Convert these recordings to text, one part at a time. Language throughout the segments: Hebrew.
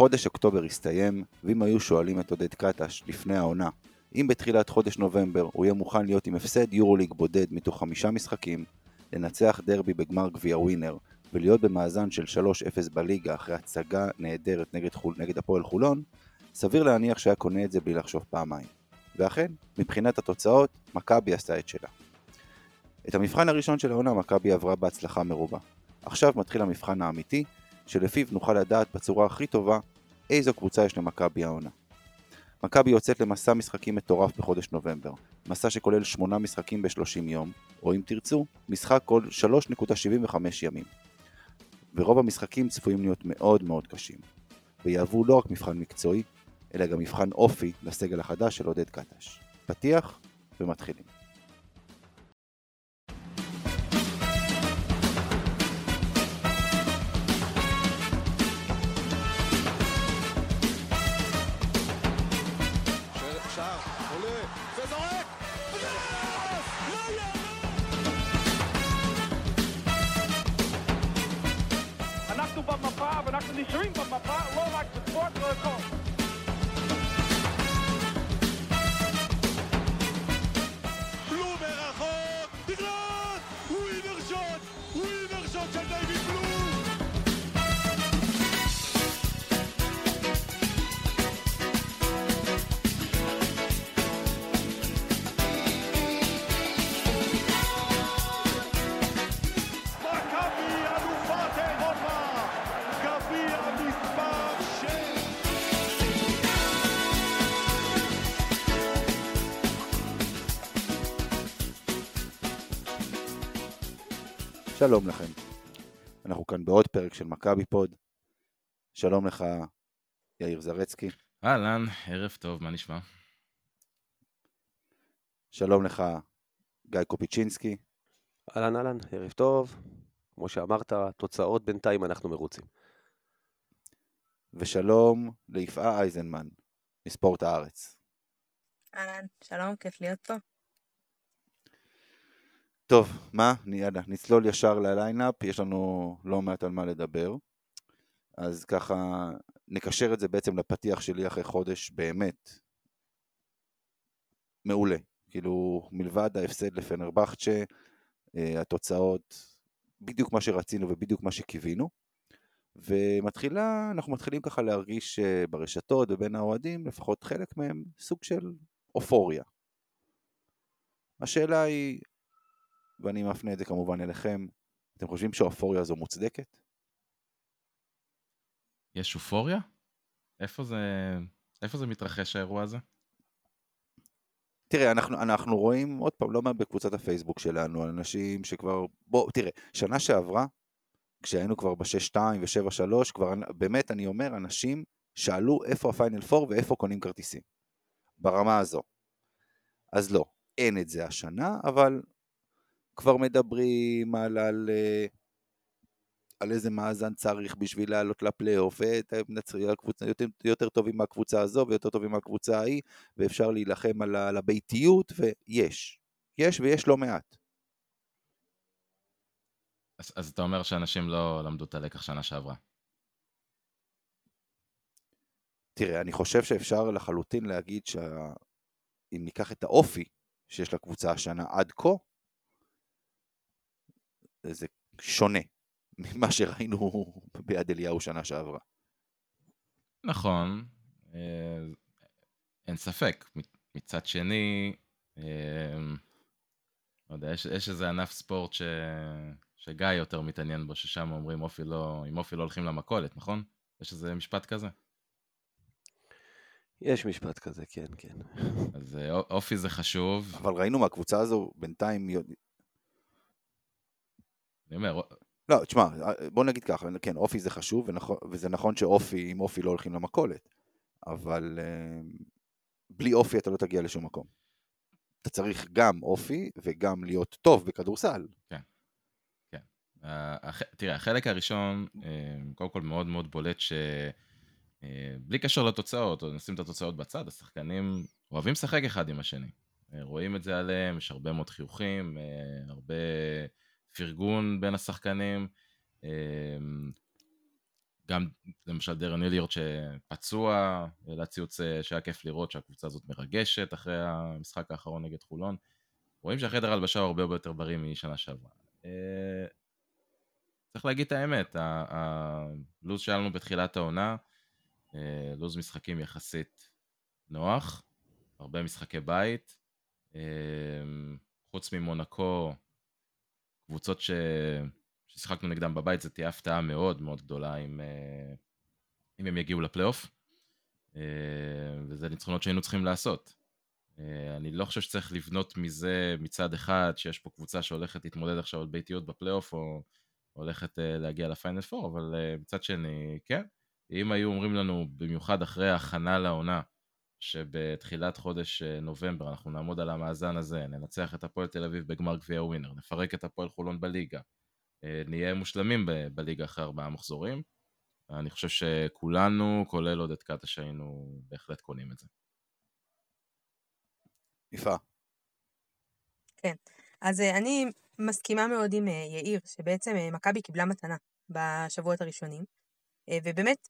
חודש אוקטובר הסתיים, ואם היו שואלים את עודד קטש לפני העונה, אם בתחילת חודש נובמבר הוא יהיה מוכן להיות עם הפסד יורוליג בודד מתוך חמישה משחקים, לנצח דרבי בגמר גביע ווינר, ולהיות במאזן של 3-0 בליגה אחרי הצגה נהדרת נגד, חול, נגד הפועל חולון, סביר להניח שהיה קונה את זה בלי לחשוב פעמיים. ואכן, מבחינת התוצאות, מכבי עשתה את שלה. את המבחן הראשון של העונה מכבי עברה בהצלחה מרובה. עכשיו מתחיל המבחן האמיתי, שלפיו נוכל לדעת בצורה הכי טובה איזו קבוצה יש למכבי העונה. מכבי יוצאת למסע משחקים מטורף בחודש נובמבר, מסע שכולל 8 משחקים ב-30 יום, או אם תרצו, משחק כל 3.75 ימים. ורוב המשחקים צפויים להיות מאוד מאוד קשים, ויהוו לא רק מבחן מקצועי, אלא גם מבחן אופי לסגל החדש של עודד קטש. פתיח ומתחילים. my bottom low like the sports car. שלום לכם. אנחנו כאן בעוד פרק של מכבי פוד. שלום לך, יאיר זרצקי. אהלן, ערב טוב, מה נשמע? שלום לך, גיא קופיצ'ינסקי. אהלן אהלן, ערב טוב. כמו שאמרת, תוצאות בינתיים אנחנו מרוצים. ושלום ליפעה אייזנמן, מספורט הארץ. אהלן, שלום, כיף להיות פה. טוב, מה? יאללה, נצלול ישר לליינאפ, יש לנו לא מעט על מה לדבר. אז ככה, נקשר את זה בעצם לפתיח שלי אחרי חודש באמת מעולה. כאילו, מלבד ההפסד לפנרבכצ'ה, אה, התוצאות, בדיוק מה שרצינו ובדיוק מה שקיווינו. ומתחילה, אנחנו מתחילים ככה להרגיש אה, ברשתות ובין האוהדים, לפחות חלק מהם, סוג של אופוריה. השאלה היא, ואני מפנה את זה כמובן אליכם, אתם חושבים שהאופוריה הזו מוצדקת? יש אופוריה? איפה זה, איפה זה מתרחש האירוע הזה? תראה, אנחנו, אנחנו רואים, עוד פעם, לא מעט בקבוצת הפייסבוק שלנו, אנשים שכבר, בוא, תראה, שנה שעברה, כשהיינו כבר ב-6-2 ו-7-3, כבר, באמת, אני אומר, אנשים שאלו איפה הפיינל 4 ואיפה קונים כרטיסים. ברמה הזו. אז לא, אין את זה השנה, אבל כבר מדברים על, על, אה, על איזה מאזן צריך בשביל לעלות לפלייאוף, יותר, יותר טובים מהקבוצה הזו ויותר טובים מהקבוצה ההיא, ואפשר להילחם על, על הביתיות, ויש. יש ויש לא מעט. אז, אז אתה אומר שאנשים לא למדו את הלקח שנה שעברה. תראה, אני חושב שאפשר לחלוטין להגיד שאם ניקח את האופי שיש לקבוצה השנה עד כה, זה שונה ממה שראינו ביד אליהו שנה שעברה. נכון, אה, אין ספק. מצד שני, אה, לא יודע, יש, יש איזה ענף ספורט ש... שגיא יותר מתעניין בו, ששם אומרים אופי לא, עם אופי לא הולכים למכולת, נכון? יש איזה משפט כזה? יש משפט כזה, כן, כן. אז אה, אופי זה חשוב. אבל ראינו מהקבוצה הזו בינתיים אני אומר... לא, תשמע, בוא נגיד ככה, כן, אופי זה חשוב, ונכון, וזה נכון שאופי, עם אופי לא הולכים למכולת, אבל uh, בלי אופי אתה לא תגיע לשום מקום. אתה צריך גם אופי וגם להיות טוב בכדורסל. כן, כן. הח... תראה, החלק הראשון, uh, קודם כל מאוד מאוד בולט ש... Uh, בלי קשר לתוצאות, או נשים את התוצאות בצד, השחקנים אוהבים לשחק אחד עם השני. רואים את זה עליהם, יש הרבה מאוד חיוכים, הרבה... פרגון בין השחקנים. אמ, גם למשל דרן אליורד שפצוע, העלה ציוץ שהיה כיף לראות שהקבוצה הזאת מרגשת אחרי המשחק האחרון נגד חולון. רואים שהחדר הלבשה הוא הרבה יותר בריא משנה שעברה. צריך להגיד את האמת, הלו"ז שהיה לנו בתחילת העונה, לו"ז משחקים יחסית נוח, הרבה משחקי בית, חוץ ממונקו, קבוצות ש... ששיחקנו נגדם בבית, זה תהיה הפתעה מאוד מאוד גדולה אם, אם הם יגיעו לפלייאוף, וזה ניצחונות שהיינו צריכים לעשות. אני לא חושב שצריך לבנות מזה מצד אחד, שיש פה קבוצה שהולכת להתמודד עכשיו על ביתיות בפלייאוף, או הולכת להגיע לפיינל פור, אבל מצד שני, כן, אם היו אומרים לנו, במיוחד אחרי ההכנה לעונה, שבתחילת חודש נובמבר אנחנו נעמוד על המאזן הזה, ננצח את הפועל תל אביב בגמר גביע ווינר, נפרק את הפועל חולון בליגה, נהיה מושלמים ב- בליגה אחרי ארבעה מחזורים. אני חושב שכולנו, כולל עודד קטש, היינו בהחלט קונים את זה. יפה. כן, אז אני מסכימה מאוד עם יאיר, שבעצם מכבי קיבלה מתנה בשבועות הראשונים, ובאמת,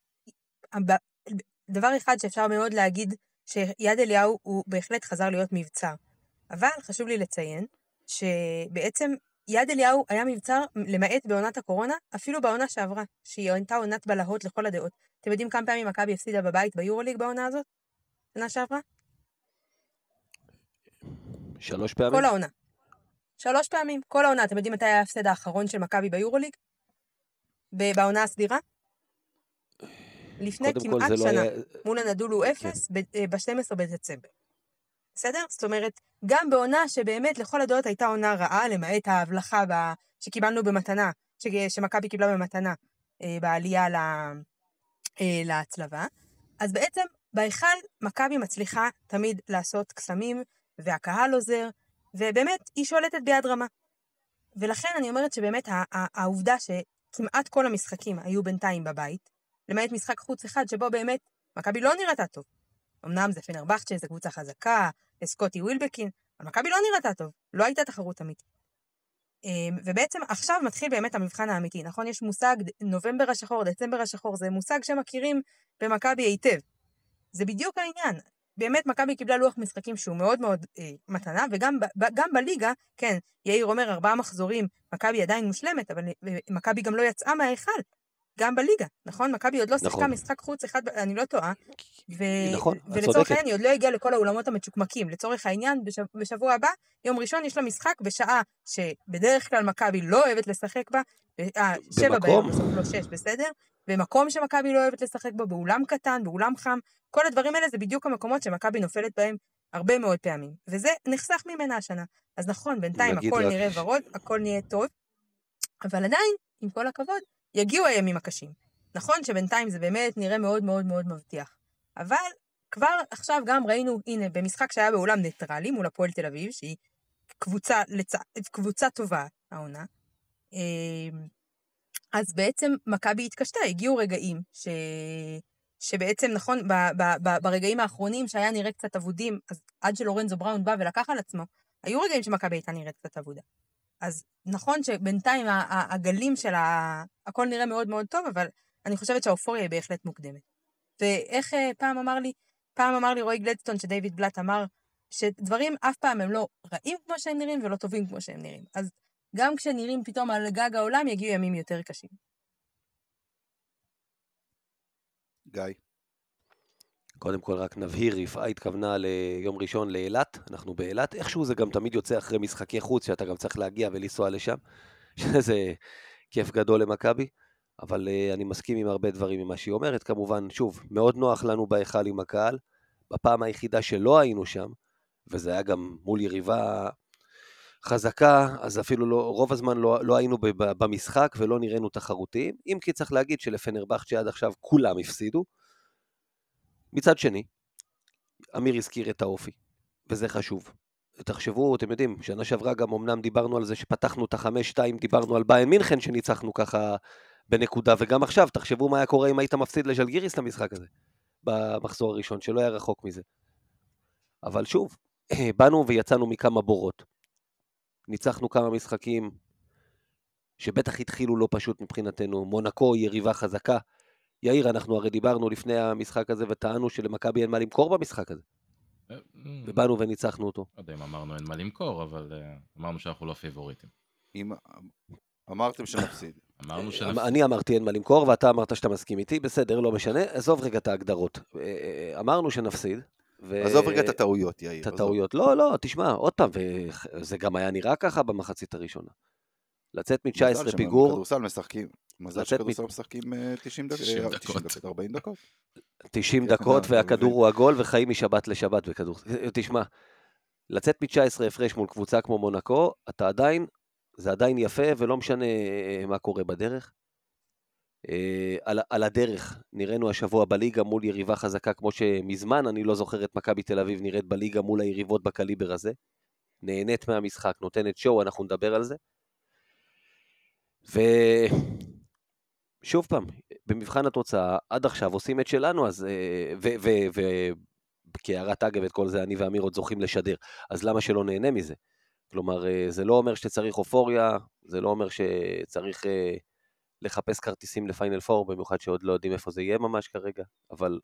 דבר אחד שאפשר מאוד להגיד, שיד אליהו הוא בהחלט חזר להיות מבצר. אבל חשוב לי לציין, שבעצם יד אליהו היה מבצר, למעט בעונת הקורונה, אפילו בעונה שעברה, שהיא הייתה עונת בלהות לכל הדעות. אתם יודעים כמה פעמים מכבי הפסידה בבית ביורוליג בעונה הזאת? שנה שעברה? שלוש פעמים? כל העונה. שלוש פעמים, כל העונה. אתם יודעים מתי היה ההפסד האחרון של מכבי ביורוליג? בעונה הסדירה? לפני כמעט לא שנה, היה... מול הנדולו כן. אפס, ב-12 בדצמבר. בסדר? זאת אומרת, גם בעונה שבאמת לכל הדעות הייתה עונה רעה, למעט ההבלחה ב... שקיבלנו במתנה, ש... שמכבי קיבלה במתנה אה, בעלייה ל... אה, להצלבה, אז בעצם בהיכל מכבי מצליחה תמיד לעשות קסמים, והקהל עוזר, ובאמת היא שולטת ביד רמה. ולכן אני אומרת שבאמת העובדה שכמעט כל המשחקים היו בינתיים בבית, למעט משחק חוץ אחד שבו באמת מכבי לא נראתה טוב. אמנם זה פנרבכצ'ה, זו קבוצה חזקה, סקוטי ווילבקין, אבל מכבי לא נראתה טוב, לא הייתה תחרות אמיתית. אמ, ובעצם עכשיו מתחיל באמת המבחן האמיתי, נכון? יש מושג נובמבר השחור, דצמבר השחור, זה מושג שמכירים במכבי היטב. זה בדיוק העניין. באמת מכבי קיבלה לוח משחקים שהוא מאוד מאוד אה, מתנה, וגם ב, גם בליגה, כן, יאיר אומר ארבעה מחזורים, מכבי עדיין מושלמת, אבל אה, מכבי גם לא יצאה מההיכל. גם בליגה, נכון? מכבי עוד לא שיחקה נכון. משחק חוץ אחד, אני לא טועה. ו... נכון, את צודקת. ולצורך העניין היא עוד לא הגיעה לכל האולמות המצ'וקמקים. לצורך העניין, בשב... בשבוע הבא, יום ראשון יש לה משחק בשעה שבדרך כלל מכבי לא אוהבת לשחק בה. אה, שבע ביום, בסוף לא שש, בסדר? במקום שמכבי לא אוהבת לשחק בו, באולם קטן, באולם חם. כל הדברים האלה זה בדיוק המקומות שמכבי נופלת בהם הרבה מאוד פעמים. וזה נחסך ממנה השנה. אז נכון, בינתיים הכל נראה ורוד, הכל נהיה טוב, אבל עדיין, עם כל הכבוד, יגיעו הימים הקשים. נכון שבינתיים זה באמת נראה מאוד מאוד מאוד מבטיח. אבל כבר עכשיו גם ראינו, הנה, במשחק שהיה באולם ניטרלי מול הפועל תל אביב, שהיא קבוצה, לצ... קבוצה טובה, העונה, אמ, אז בעצם מכבי התקשתה, הגיעו רגעים ש... שבעצם, נכון, ב... ב... ב... ברגעים האחרונים שהיה נראה קצת אבודים, אז עד שלורנזו בראון בא ולקח על עצמו, היו רגעים שמכבי הייתה נראית קצת אבודה. אז נכון שבינתיים הגלים של ה... הכל נראה מאוד מאוד טוב, אבל אני חושבת שהאופוריה היא בהחלט מוקדמת. ואיך אה, פעם אמר לי, פעם אמר לי רועי גלדסטון שדייוויד בלאט אמר, שדברים אף פעם הם לא רעים כמו שהם נראים ולא טובים כמו שהם נראים. אז גם כשנראים פתאום על גג העולם, יגיעו ימים יותר קשים. גיא. קודם כל רק נבהיר, יפעה התכוונה ליום ראשון לאילת, אנחנו באילת, איכשהו זה גם תמיד יוצא אחרי משחקי חוץ, שאתה גם צריך להגיע ולנסוע לשם, שזה כיף גדול למכבי, אבל uh, אני מסכים עם הרבה דברים ממה שהיא אומרת, כמובן, שוב, מאוד נוח לנו בהיכל עם הקהל, בפעם היחידה שלא היינו שם, וזה היה גם מול יריבה חזקה, אז אפילו לא, רוב הזמן לא, לא היינו במשחק ולא נראינו תחרותיים, אם כי צריך להגיד שלפנרבכצ'ה עד עכשיו כולם הפסידו, מצד שני, אמיר הזכיר את האופי, וזה חשוב. תחשבו, אתם יודעים, שנה שעברה גם אמנם דיברנו על זה שפתחנו את החמש-שתיים, דיברנו על ביין מינכן שניצחנו ככה בנקודה, וגם עכשיו, תחשבו מה היה קורה אם היית מפסיד לז'לגיריס למשחק הזה, במחזור הראשון, שלא היה רחוק מזה. אבל שוב, באנו ויצאנו מכמה בורות. ניצחנו כמה משחקים שבטח התחילו לא פשוט מבחינתנו. מונקו יריבה חזקה, יאיר, אנחנו הרי דיברנו לפני המשחק הזה וטענו שלמכבי אין מה למכור במשחק הזה. אה, ובאנו וניצחנו אותו. לא יודע אם אמרנו אין מה למכור, אבל אה, אמרנו שאנחנו לא פייבוריטים. אם... אמרתם שנפסיד. אמרנו שנפסיד. אני אמרתי אין מה למכור, ואתה אמרת שאתה מסכים איתי, בסדר, לא משנה. עזוב רגע את ההגדרות. אה, אה, אמרנו שנפסיד. ו- עזוב רגע את הטעויות, יאיר. את. הטעויות. לא, לא, תשמע, עוד פעם, וזה גם היה נראה ככה במחצית הראשונה. לצאת מזל מ-19 פיגור, שבכדורסל משחקים, מזל שכדורסל משחקים אה, 90 דקות, 90 אה, דקות. 90 דקות, 40 דקות. 90 כן, דקות, אתה והכדור. הוא עגול, וחיים משבת לשבת בכדור. תשמע, לצאת מ-19 הפרש מול קבוצה כמו מונקו, אתה עדיין, זה עדיין יפה, ולא משנה אה, מה קורה בדרך. אה, על, על הדרך, נראינו השבוע בליגה מול יריבה חזקה, כמו שמזמן אני לא זוכר את מכבי תל אביב נראית בליגה מול היריבות בקליבר הזה. נהנית מהמשחק, נותנת שואו, אנחנו נדבר על זה. ושוב פעם, במבחן התוצאה, עד עכשיו עושים את שלנו, אז... אה, ו... ו... ו... כהערת אגב, את כל זה אני ואמיר עוד זוכים לשדר, אז למה שלא נהנה מזה? כלומר, אה, זה לא אומר שצריך אופוריה, זה לא אומר שצריך אה, לחפש כרטיסים לפיינל פור, במיוחד שעוד לא יודעים איפה זה יהיה ממש כרגע, אבל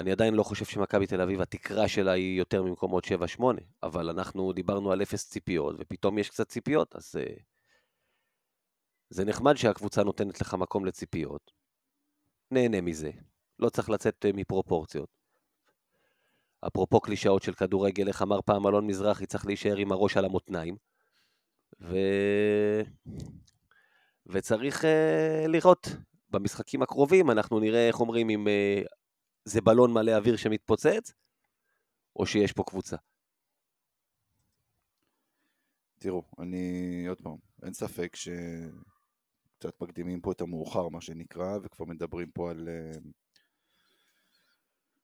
אני עדיין לא חושב שמכבי תל אביב, התקרה שלה היא יותר ממקומות 7-8, אבל אנחנו דיברנו על אפס ציפיות, ופתאום יש קצת ציפיות, אז אה, זה נחמד שהקבוצה נותנת לך מקום לציפיות. נהנה מזה, לא צריך לצאת אה, מפרופורציות. אפרופו קלישאות של כדורגל, איך אמר פעם אלון מזרחי, צריך להישאר עם הראש על המותניים. ו... וצריך uh, לראות, במשחקים הקרובים אנחנו נראה, איך אומרים, אם uh, זה בלון מלא אוויר שמתפוצץ, או שיש פה קבוצה. תראו, אני, עוד פעם, אין ספק שקצת מקדימים פה את המאוחר, מה שנקרא, וכבר מדברים פה על... אה,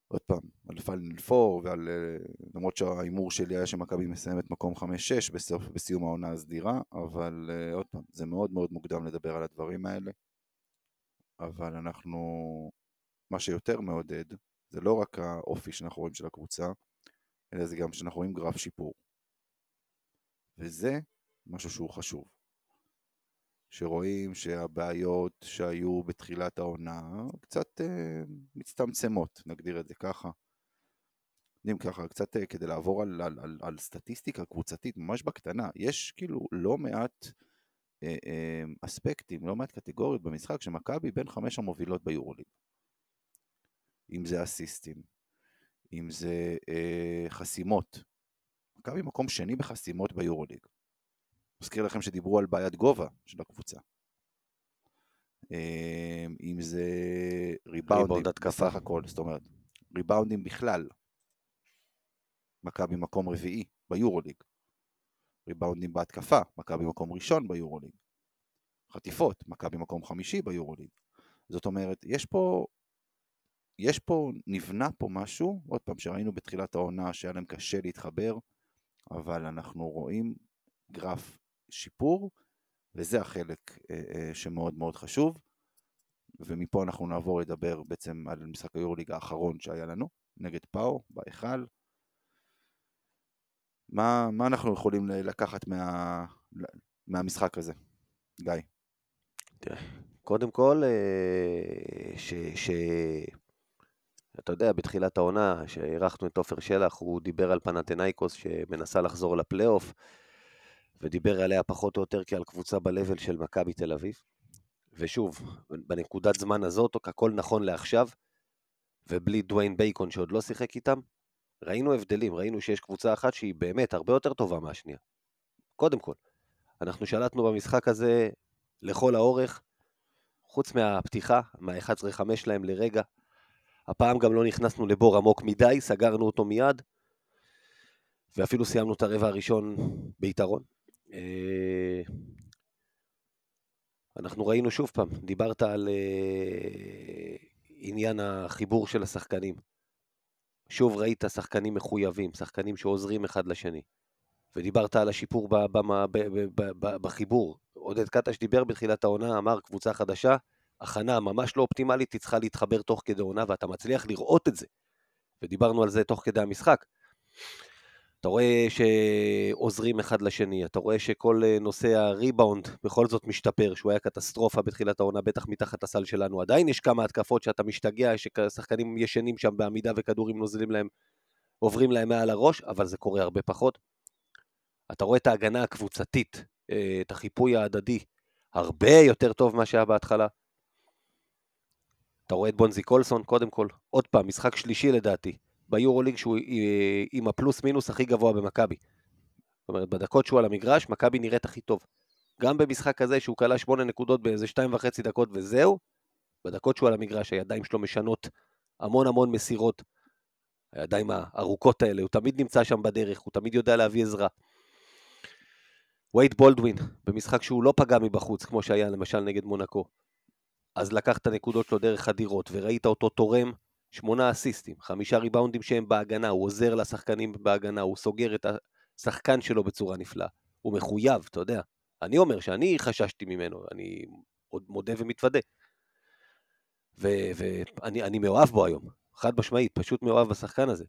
עוד פעם, על פיינל 4 ועל... אה, למרות שההימור שלי היה שמכבי מסיימת מקום 5-6 בסוף, בסיום העונה הסדירה, אבל אה, עוד פעם, זה מאוד מאוד מוקדם לדבר על הדברים האלה, אבל אנחנו... מה שיותר מעודד, זה לא רק האופי שאנחנו רואים של הקבוצה, אלא זה גם שאנחנו רואים גרף שיפור. וזה משהו שהוא חשוב. שרואים שהבעיות שהיו בתחילת העונה קצת אה, מצטמצמות, נגדיר את זה ככה. יודעים ככה, קצת אה, כדי לעבור על, על, על, על סטטיסטיקה קבוצתית ממש בקטנה, יש כאילו לא מעט אה, אה, אספקטים, לא מעט קטגוריות במשחק שמכבי בין חמש המובילות ביורוליג. אם זה אסיסטים, אם זה אה, חסימות. מכבי מקום שני בחסימות ביורוליג. מזכיר לכם שדיברו על בעיית גובה של הקבוצה. אה, אם זה ריבאונדים ריבאונד התקפה. בסך הכל, זאת אומרת, ריבאונדים בכלל. מכבי מקום רביעי ביורוליג. ריבאונדים בהתקפה, מכבי מקום ראשון ביורוליג. חטיפות, מכבי מקום חמישי ביורוליג. זאת אומרת, יש פה, יש פה, נבנה פה משהו, עוד פעם, שראינו בתחילת העונה שהיה להם קשה להתחבר, אבל אנחנו רואים גרף שיפור, וזה החלק אה, אה, שמאוד מאוד חשוב. ומפה אנחנו נעבור לדבר בעצם על משחק היורוליג האחרון שהיה לנו, נגד פאו, בהיכל. מה, מה אנחנו יכולים לקחת מה, מהמשחק הזה, גיא? קודם כל, אה, ש... ש... אתה יודע, בתחילת העונה, שאירחנו את עופר שלח, הוא דיבר על פנתנאיקוס שמנסה לחזור לפלייאוף, ודיבר עליה פחות או יותר כעל קבוצה ב-level של מכבי תל אביב. ושוב, בנקודת זמן הזאת, הכל נכון לעכשיו, ובלי דוויין בייקון שעוד לא שיחק איתם, ראינו הבדלים, ראינו שיש קבוצה אחת שהיא באמת הרבה יותר טובה מהשנייה. קודם כל, אנחנו שלטנו במשחק הזה לכל האורך, חוץ מהפתיחה, מה-11-5 שלהם לרגע. הפעם גם לא נכנסנו לבור עמוק מדי, סגרנו אותו מיד, ואפילו סיימנו את הרבע הראשון ביתרון. אה, אנחנו ראינו שוב פעם, דיברת על אה, עניין החיבור של השחקנים. שוב ראית שחקנים מחויבים, שחקנים שעוזרים אחד לשני. ודיברת על השיפור ב- ב- ב- ב- ב- בחיבור. עודד קטש דיבר בתחילת העונה, אמר קבוצה חדשה, הכנה ממש לא אופטימלית, היא צריכה להתחבר תוך כדי עונה, ואתה מצליח לראות את זה. ודיברנו על זה תוך כדי המשחק. אתה רואה שעוזרים אחד לשני, אתה רואה שכל אה, נושא הריבאונד בכל זאת משתפר, שהוא היה קטסטרופה בתחילת העונה, בטח מתחת הסל שלנו. עדיין יש כמה התקפות שאתה משתגע, ששחקנים ישנים שם בעמידה וכדורים נוזלים להם, עוברים להם מעל הראש, אבל זה קורה הרבה פחות. אתה רואה את ההגנה הקבוצתית, אה, את החיפוי ההדדי, הרבה יותר טוב ממה שהיה בהתחלה. אתה רואה את בונזי קולסון, קודם כל, עוד פעם, משחק שלישי לדעתי, ביורוליג שהוא אה, עם הפלוס מינוס הכי גבוה במכבי. זאת אומרת, בדקות שהוא על המגרש, מכבי נראית הכי טוב. גם במשחק הזה שהוא כלה שמונה נקודות באיזה שתיים וחצי דקות וזהו, בדקות שהוא על המגרש, הידיים שלו משנות המון המון מסירות. הידיים הארוכות האלה, הוא תמיד נמצא שם בדרך, הוא תמיד יודע להביא עזרה. וייד בולדווין, במשחק שהוא לא פגע מבחוץ, כמו שהיה למשל נגד מונקו, אז לקח את הנקודות שלו דרך אדירות, וראית אותו תורם שמונה אסיסטים, חמישה ריבאונדים שהם בהגנה, הוא עוזר לשחקנים בהגנה, הוא סוגר את השחקן שלו בצורה נפלאה. הוא מחויב, אתה יודע. אני אומר שאני חששתי ממנו, אני עוד מודה ומתוודה. ואני מאוהב בו היום, חד משמעית, פשוט מאוהב בשחקן הזה.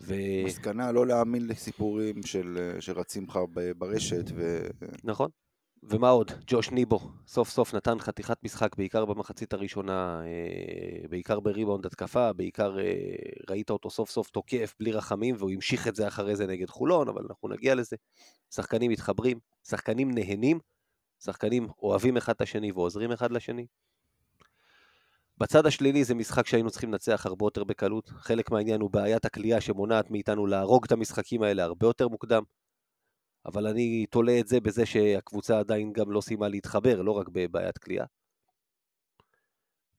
ו... מסקנה לא להאמין לסיפורים של, שרצים לך ברשת. ו... נכון. ומה עוד? ג'וש ניבו, סוף סוף נתן חתיכת משחק, בעיקר במחצית הראשונה, אה, בעיקר בריבאונד התקפה, בעיקר אה, ראית אותו סוף סוף תוקף בלי רחמים, והוא המשיך את זה אחרי זה נגד חולון, אבל אנחנו נגיע לזה. שחקנים מתחברים, שחקנים נהנים, שחקנים אוהבים אחד את השני ועוזרים אחד לשני. בצד השלילי זה משחק שהיינו צריכים לנצח הרבה יותר בקלות. חלק מהעניין הוא בעיית הכלייה שמונעת מאיתנו להרוג את המשחקים האלה הרבה יותר מוקדם. אבל אני תולה את זה בזה שהקבוצה עדיין גם לא סיימה להתחבר, לא רק בבעיית כליאה.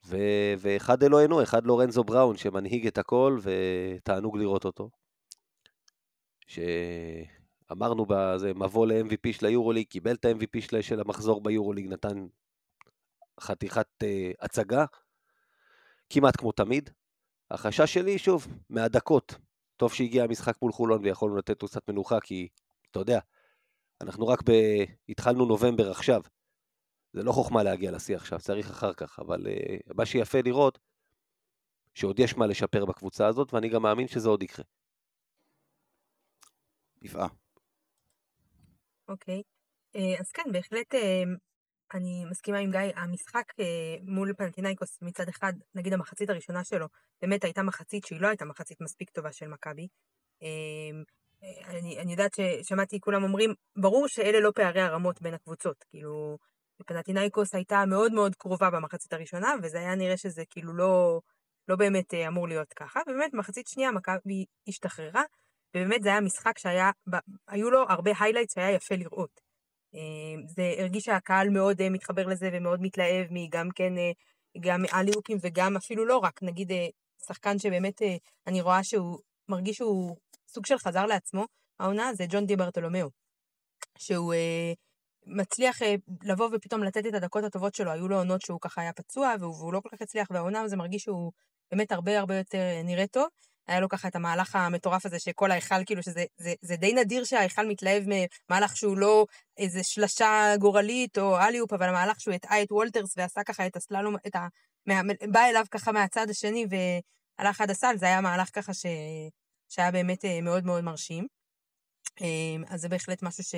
ו- ואחד אלוהינו, אחד לורנזו בראון, שמנהיג את הכל, ותענוג לראות אותו. שאמרנו בזה, מבוא ל-MVP של היורוליג, קיבל את ה-MVP של, של המחזור ביורוליג, נתן חתיכת uh, הצגה, כמעט כמו תמיד. החשש שלי, שוב, מהדקות. טוב שהגיע המשחק מול חולון ויכולנו לתת לו קצת מנוחה, כי אתה יודע, אנחנו רק ב... התחלנו נובמבר עכשיו. זה לא חוכמה להגיע לשיא עכשיו, צריך אחר כך, אבל uh, מה שיפה לראות, שעוד יש מה לשפר בקבוצה הזאת, ואני גם מאמין שזה עוד יקרה. יפעה. אוקיי, okay. אה, אז כן, בהחלט אה, אני מסכימה עם גיא, המשחק מול פנטינאיקוס מצד אחד, נגיד המחצית הראשונה שלו, באמת הייתה מחצית שהיא לא הייתה מחצית מספיק טובה של מכבי. אני, אני יודעת ששמעתי כולם אומרים, ברור שאלה לא פערי הרמות בין הקבוצות, כאילו, פנתינאיקוס הייתה מאוד מאוד קרובה במחצית הראשונה, וזה היה נראה שזה כאילו לא, לא באמת אה, אמור להיות ככה, ובאמת מחצית שנייה מכבי השתחררה, ובאמת זה היה משחק שהיה, היו לו הרבה highlights שהיה יפה לראות. אה, זה הרגיש שהקהל מאוד אה, מתחבר לזה ומאוד מתלהב מגם כן, גם אליופים וגם אפילו לא רק, נגיד שחקן שבאמת אני רואה שהוא מרגיש שהוא סוג של חזר לעצמו, העונה זה ג'ון די ברטולומיאו, שהוא אה, מצליח אה, לבוא ופתאום לתת את הדקות הטובות שלו, היו לו עונות שהוא ככה היה פצוע והוא, והוא לא כל כך הצליח, והעונה זה מרגיש שהוא באמת הרבה הרבה יותר אה, נראה טוב. היה לו ככה את המהלך המטורף הזה שכל ההיכל, כאילו שזה זה, זה די נדיר שההיכל מתלהב ממהלך שהוא לא איזה שלשה גורלית או אליופ, אבל המהלך שהוא הטעה את וולטרס ועשה ככה את הסללום, את ה... בא אליו ככה מהצד השני והלך עד הסל, זה היה מהלך ככה ש... שהיה באמת אה, מאוד מאוד מרשים. אמ, אז זה בהחלט משהו ש...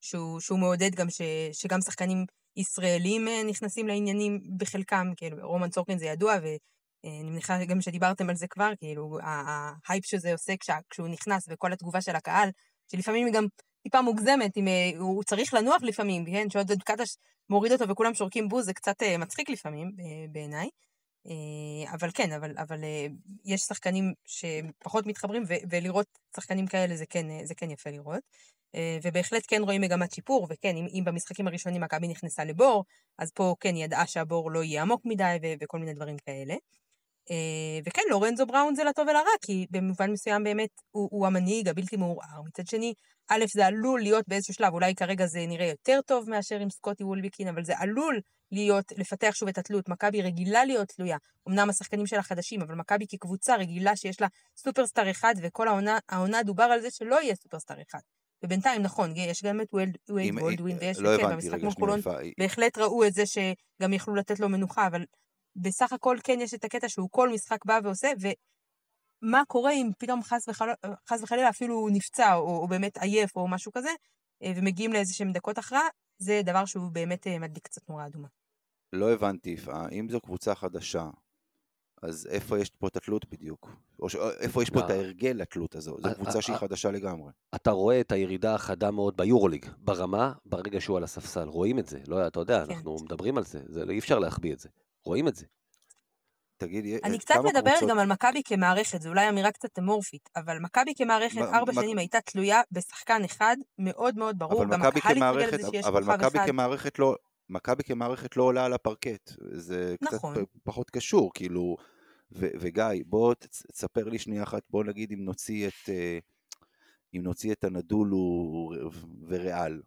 שהוא, שהוא מעודד גם ש... שגם שחקנים ישראלים אה, נכנסים לעניינים בחלקם, כאילו רומן צורקין זה ידוע, ואני מניחה גם שדיברתם על זה כבר, כאילו ההייפ שזה עושה כשה... כשהוא נכנס וכל התגובה של הקהל, שלפעמים היא גם טיפה מוגזמת, אם אה, הוא צריך לנוח לפעמים, כן? שעוד קטש מוריד אותו וכולם שורקים בוז, זה קצת מצחיק לפעמים בעיניי. אה, אבל כן, אבל, אבל אה, יש שחקנים שפחות מתחברים, ו- ולראות שחקנים כאלה זה כן, זה כן יפה לראות. אה, ובהחלט כן רואים מגמת שיפור, וכן, אם, אם במשחקים הראשונים מכבי נכנסה לבור, אז פה כן ידעה שהבור לא יהיה עמוק מדי, ו- וכל מיני דברים כאלה. וכן, לורנזו בראון זה לטוב ולרע, כי במובן מסוים באמת הוא, הוא המנהיג הבלתי מעורער. מצד שני, א', זה עלול להיות באיזשהו שלב, אולי כרגע זה נראה יותר טוב מאשר עם סקוטי וולביקין, אבל זה עלול להיות, לפתח שוב את התלות. מכבי רגילה להיות תלויה. אמנם השחקנים שלה חדשים, אבל מכבי כקבוצה רגילה שיש לה סופרסטאר אחד, וכל העונה, העונה דובר על זה שלא יהיה סופרסטאר אחד. ובינתיים, נכון, יש גם את וייד בולדווין, ויש, לא כן, במשחק מול חולון, בהחלט ראו את זה שגם יכלו לתת לו מנוחה, אבל בסך הכל כן יש את הקטע שהוא כל משחק בא ועושה, מה קורה אם פתאום חס וחלילה, חס וחלילה אפילו הוא נפצע, או, או באמת עייף, או משהו כזה, אה, ומגיעים לאיזה שהם דקות הכרעה, זה דבר שהוא באמת אה, מדליק קצת נורה אדומה. לא הבנתי, יפעה, אם זו קבוצה חדשה, אז איפה יש פה את התלות בדיוק? או ש... איפה יש פה את אה, ההרגל לתלות הזו? זו אה, קבוצה שהיא. חדשה לגמרי. אתה רואה את הירידה החדה מאוד ביורוליג, ברמה, ברגע שהוא על הספסל. רואים את זה. לא, אתה יודע, כן. אנחנו מדברים על זה. זה אי אפשר להחביא את זה. רואים את זה. תגיד, אה, אני קצת כמה מדברת קבוצות- גם על מכבי כמערכת, זו אולי אמירה קצת אמורפית, אבל מכבי כמערכת ארבע מה- שנים הייתה תלויה בשחקן אחד, מאוד מאוד ברור, אבל גם מכבי הקהל התרגל לזה שיש אבל כוכב מכבי אחד. כמערכת לא, מכבי כמערכת לא עולה על הפרקט, זה קצת נכון. פ- פחות קשור, כאילו, ו, וגיא, בוא תס- תספר לי שנייה אחת, בוא נגיד אם נוציא את, אה, אם נוציא את הנדולו וריאל,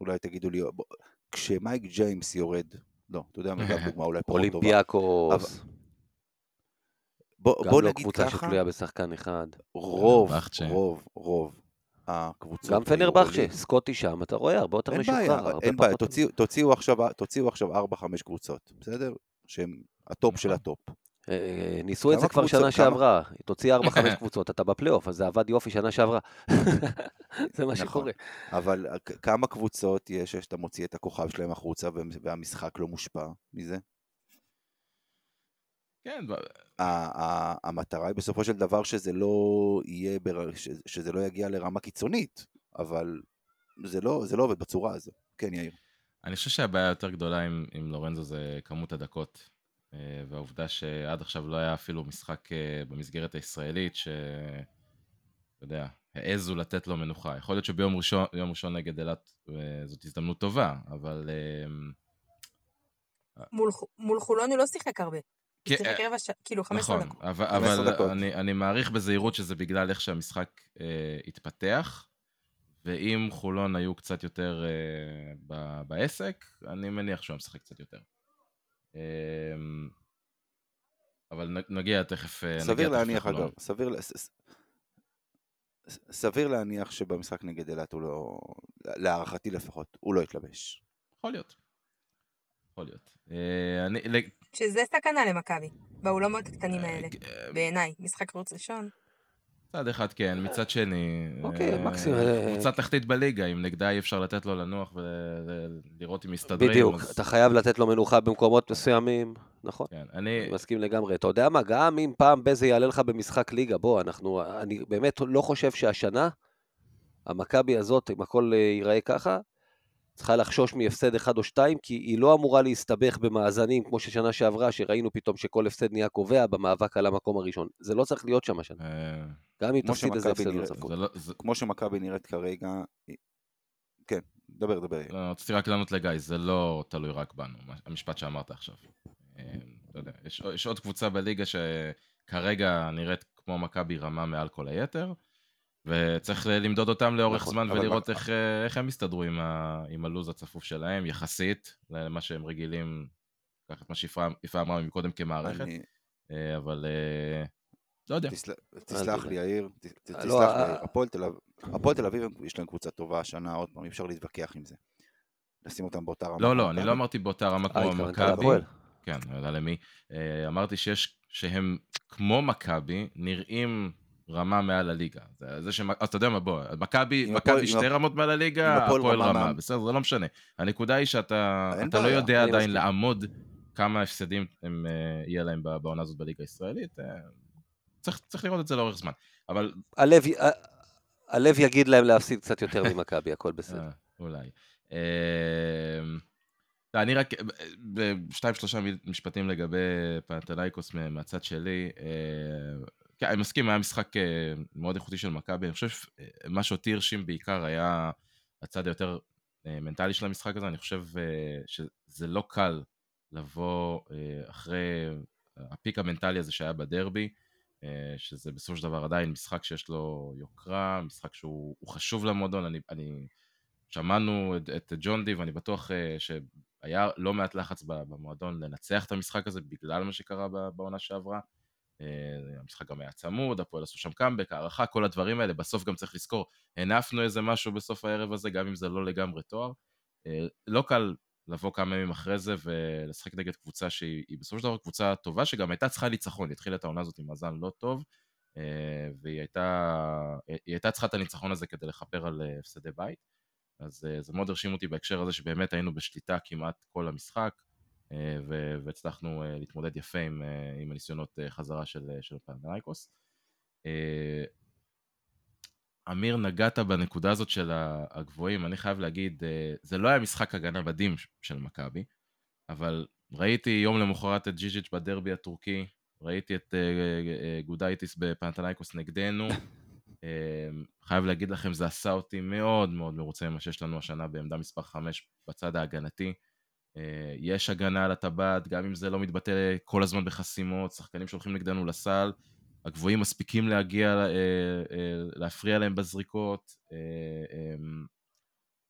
אולי תגידו לי, בוא, כשמייק ג'יימס יורד, לא, אתה יודע מה, גם דוגמה אולי פחות טובה, אולימפיאקוס, בוא, גם בוא לא נגיד קבוצה ככה, שתלויה בשחקן אחד. רוב, פנרבחצ'ה. רוב, רוב הקבוצות גם פנרבחצ'ה, ביורוליג- סקוטי שם, אתה רואה, הרבה יותר אין משוחרר. בעיה, אין בעיה, תוציאו, תוציאו עכשיו, תוציאו עכשיו 4-5 קבוצות, בסדר? שהם הטופ של נכון. הטופ. אה, אה, ניסו את זה כבר שנה שעברה. תוציא 4-5 קבוצות, אתה בפלייאוף, אז זה עבד יופי שנה שעברה. זה מה נכון. שקורה. אבל כ- כמה קבוצות יש שאתה מוציא את הכוכב שלהם החוצה וה- והמשחק לא מושפע מזה? כן, המטרה היא בסופו של דבר שזה לא יהיה, שזה לא יגיע לרמה קיצונית, אבל זה לא, זה לא עובד בצורה הזו. כן, יאיר. אני חושב שהבעיה היותר גדולה עם, עם לורנזו זה כמות הדקות, אה, והעובדה שעד עכשיו לא היה אפילו משחק אה, במסגרת הישראלית, ש... אתה יודע, העזו לתת לו מנוחה. יכול להיות שביום ראשון, ראשון נגד אילת אה, זאת הזדמנות טובה, אבל... אה, מול, מול חולון הוא לא שיחק הרבה. הוא כן, שיחק אה, רבע שעה, כאילו 15 נכון, דקות. אבל, 15 אבל דקות. אני, אני מעריך בזהירות שזה בגלל איך שהמשחק אה, התפתח, ואם חולון היו קצת יותר אה, ב, בעסק, אני מניח שהוא היה משחק קצת יותר. אה, אבל נגיע תכף, אה, נגיע סביר תכף להניח, לחולון. אגב, סביר, סביר להניח שבמשחק נגד אילת הוא לא, להערכתי לפחות, הוא לא יתלבש. יכול להיות. יכול להיות. אה, אני, שזה סכנה למכבי, באולמות הקטנים האלה. אה, בעיניי, משחק חוץ ראשון. מצד אחד כן, מצד שני, אוקיי, אה, מקסימום, קבוצה תחתית בליגה, אם נגדה אי אפשר לתת לו לנוח ולראות אם מסתדרים. בדיוק, אז- אתה חייב לתת לו מנוחה במקומות מסוימים, נכון. כן, אני, אני מסכים לגמרי. אתה יודע מה, גם אם פעם בזה יעלה לך במשחק ליגה, בוא, אנחנו, אני באמת לא חושב שהשנה, המכבי הזאת, אם הכל אה, ייראה ככה, צריכה לחשוש מהפסד אחד או שתיים, כי היא לא אמורה להסתבך במאזנים, כמו ששנה שעברה, שראינו פתאום שכל הפסד נהיה קובע במאבק על המקום הראשון. זה לא צריך להיות שם השנה. אה, גם אם כמו תפסיד איזה הפסד נוספות. לא, כמו שמכבי נראית כרגע, כן, דבר, דבר. לא, רציתי רק לענות לגיא, זה לא תלוי רק בנו, המשפט שאמרת עכשיו. אה, יודע, יש, יש עוד קבוצה בליגה שכרגע נראית כמו מכבי רמה מעל כל היתר, וצריך למדוד אותם לאורך נכון, זמן ולראות מה- איך, אה, איך הם יסתדרו עם, ה, עם הלו"ז הצפוף שלהם, יחסית למה שהם רגילים, את מה יפעה אמרה מקודם כמערכת, אני- אה, אבל אה, לא יודע. תסל- תסלח. לי, יאיר, ת- ת- לא, תסלח לי. הפועל תל אביב- הפועל תל אביב, יש להם קבוצה טובה השנה, עוד פעם, אי אפשר להתווכח עם זה. לשים אותם באותה רמה. לא, לא, אני. לא אמרתי באותה רמה כמו מכבי. כן, לא יודע למי. אמרתי שיש, שהם כמו מכבי, נראים רמה מעל הליגה. זה, זה שמ... אז אתה יודע מה, בוא, מכבי, שתי רמות מעל הליגה, הפועל רמה רמה, מה- בסדר, זה לא משנה. הנקודה היא שאתה אתה לא יודע עדיין. לעמוד כמה הפסדים הם, אה, יהיה להם בעונה הזאת בליגה הישראלית. אה, צריך, צריך לראות את זה לאורך זמן. אבל הלב הלב יגיד להם להפסיד קצת יותר ממכבי, הכל בסדר. אה, אולי. אה, לא, אני רק, בשתיים שלושה משפטים לגבי פנתלייקוס מה- מהצד שלי. אה, כן, אני מסכים, היה משחק אה, מאוד איכותי של מכבי. אני חושב שמה שאותי הרשים בעיקר היה הצד היותר אה, מנטלי של המשחק הזה. אני חושב אה, שזה לא קל לבוא אה, אחרי הפיק המנטלי הזה שהיה בדרבי. אה, שזה בסופו של דבר עדיין משחק שיש לו יוקרה, משחק שהוא הוא חשוב למועדון. אני, אני שמענו את, את ג'ון די, ואני בטוח אה, שהיה לא מעט לחץ במועדון לנצח את המשחק הזה בגלל מה שקרה בעונה שעברה. אה, המשחק גם היה צמוד, הפועל עשו שם קאמבק, הערכה, כל הדברים האלה. בסוף גם צריך לזכור, הנפנו איזה משהו בסוף הערב הזה, גם אם זה לא לגמרי תואר. אה, לא קל לבוא כמה ימים אחרי זה ולשחק נגד קבוצה שהיא בסופו של דבר קבוצה טובה, שגם הייתה צריכה ניצחון, היא התחילה את העונה הזאת עם מאזן לא טוב, אה, והיא הייתה, הייתה צריכה את הניצחון הזה כדי לכפר על הפסדי בית. אז זה מאוד הרשים אותי בהקשר הזה שבאמת היינו בשליטה כמעט כל המשחק, והצלחנו להתמודד יפה עם, עם הניסיונות חזרה של, של פנדנייקוס. אמיר, נגעת בנקודה הזאת של הגבוהים, אני חייב להגיד, אה, זה לא היה משחק הגנה מדהים של מכבי, אבל ראיתי יום למחרת את ג'יג'יץ' בדרבי הטורקי, ראיתי את אה, אה, גודייטיס בפנתנייקוס נגדנו, חייב להגיד לכם, זה עשה אותי מאוד מאוד מרוצה ממה שיש לנו השנה בעמדה מספר 5 בצד ההגנתי. יש הגנה על הטבעת, גם אם זה לא מתבטא כל הזמן בחסימות, שחקנים שהולכים נגדנו לסל, הגבוהים מספיקים להגיע, אה, אה, להפריע להם בזריקות, אה, אמ,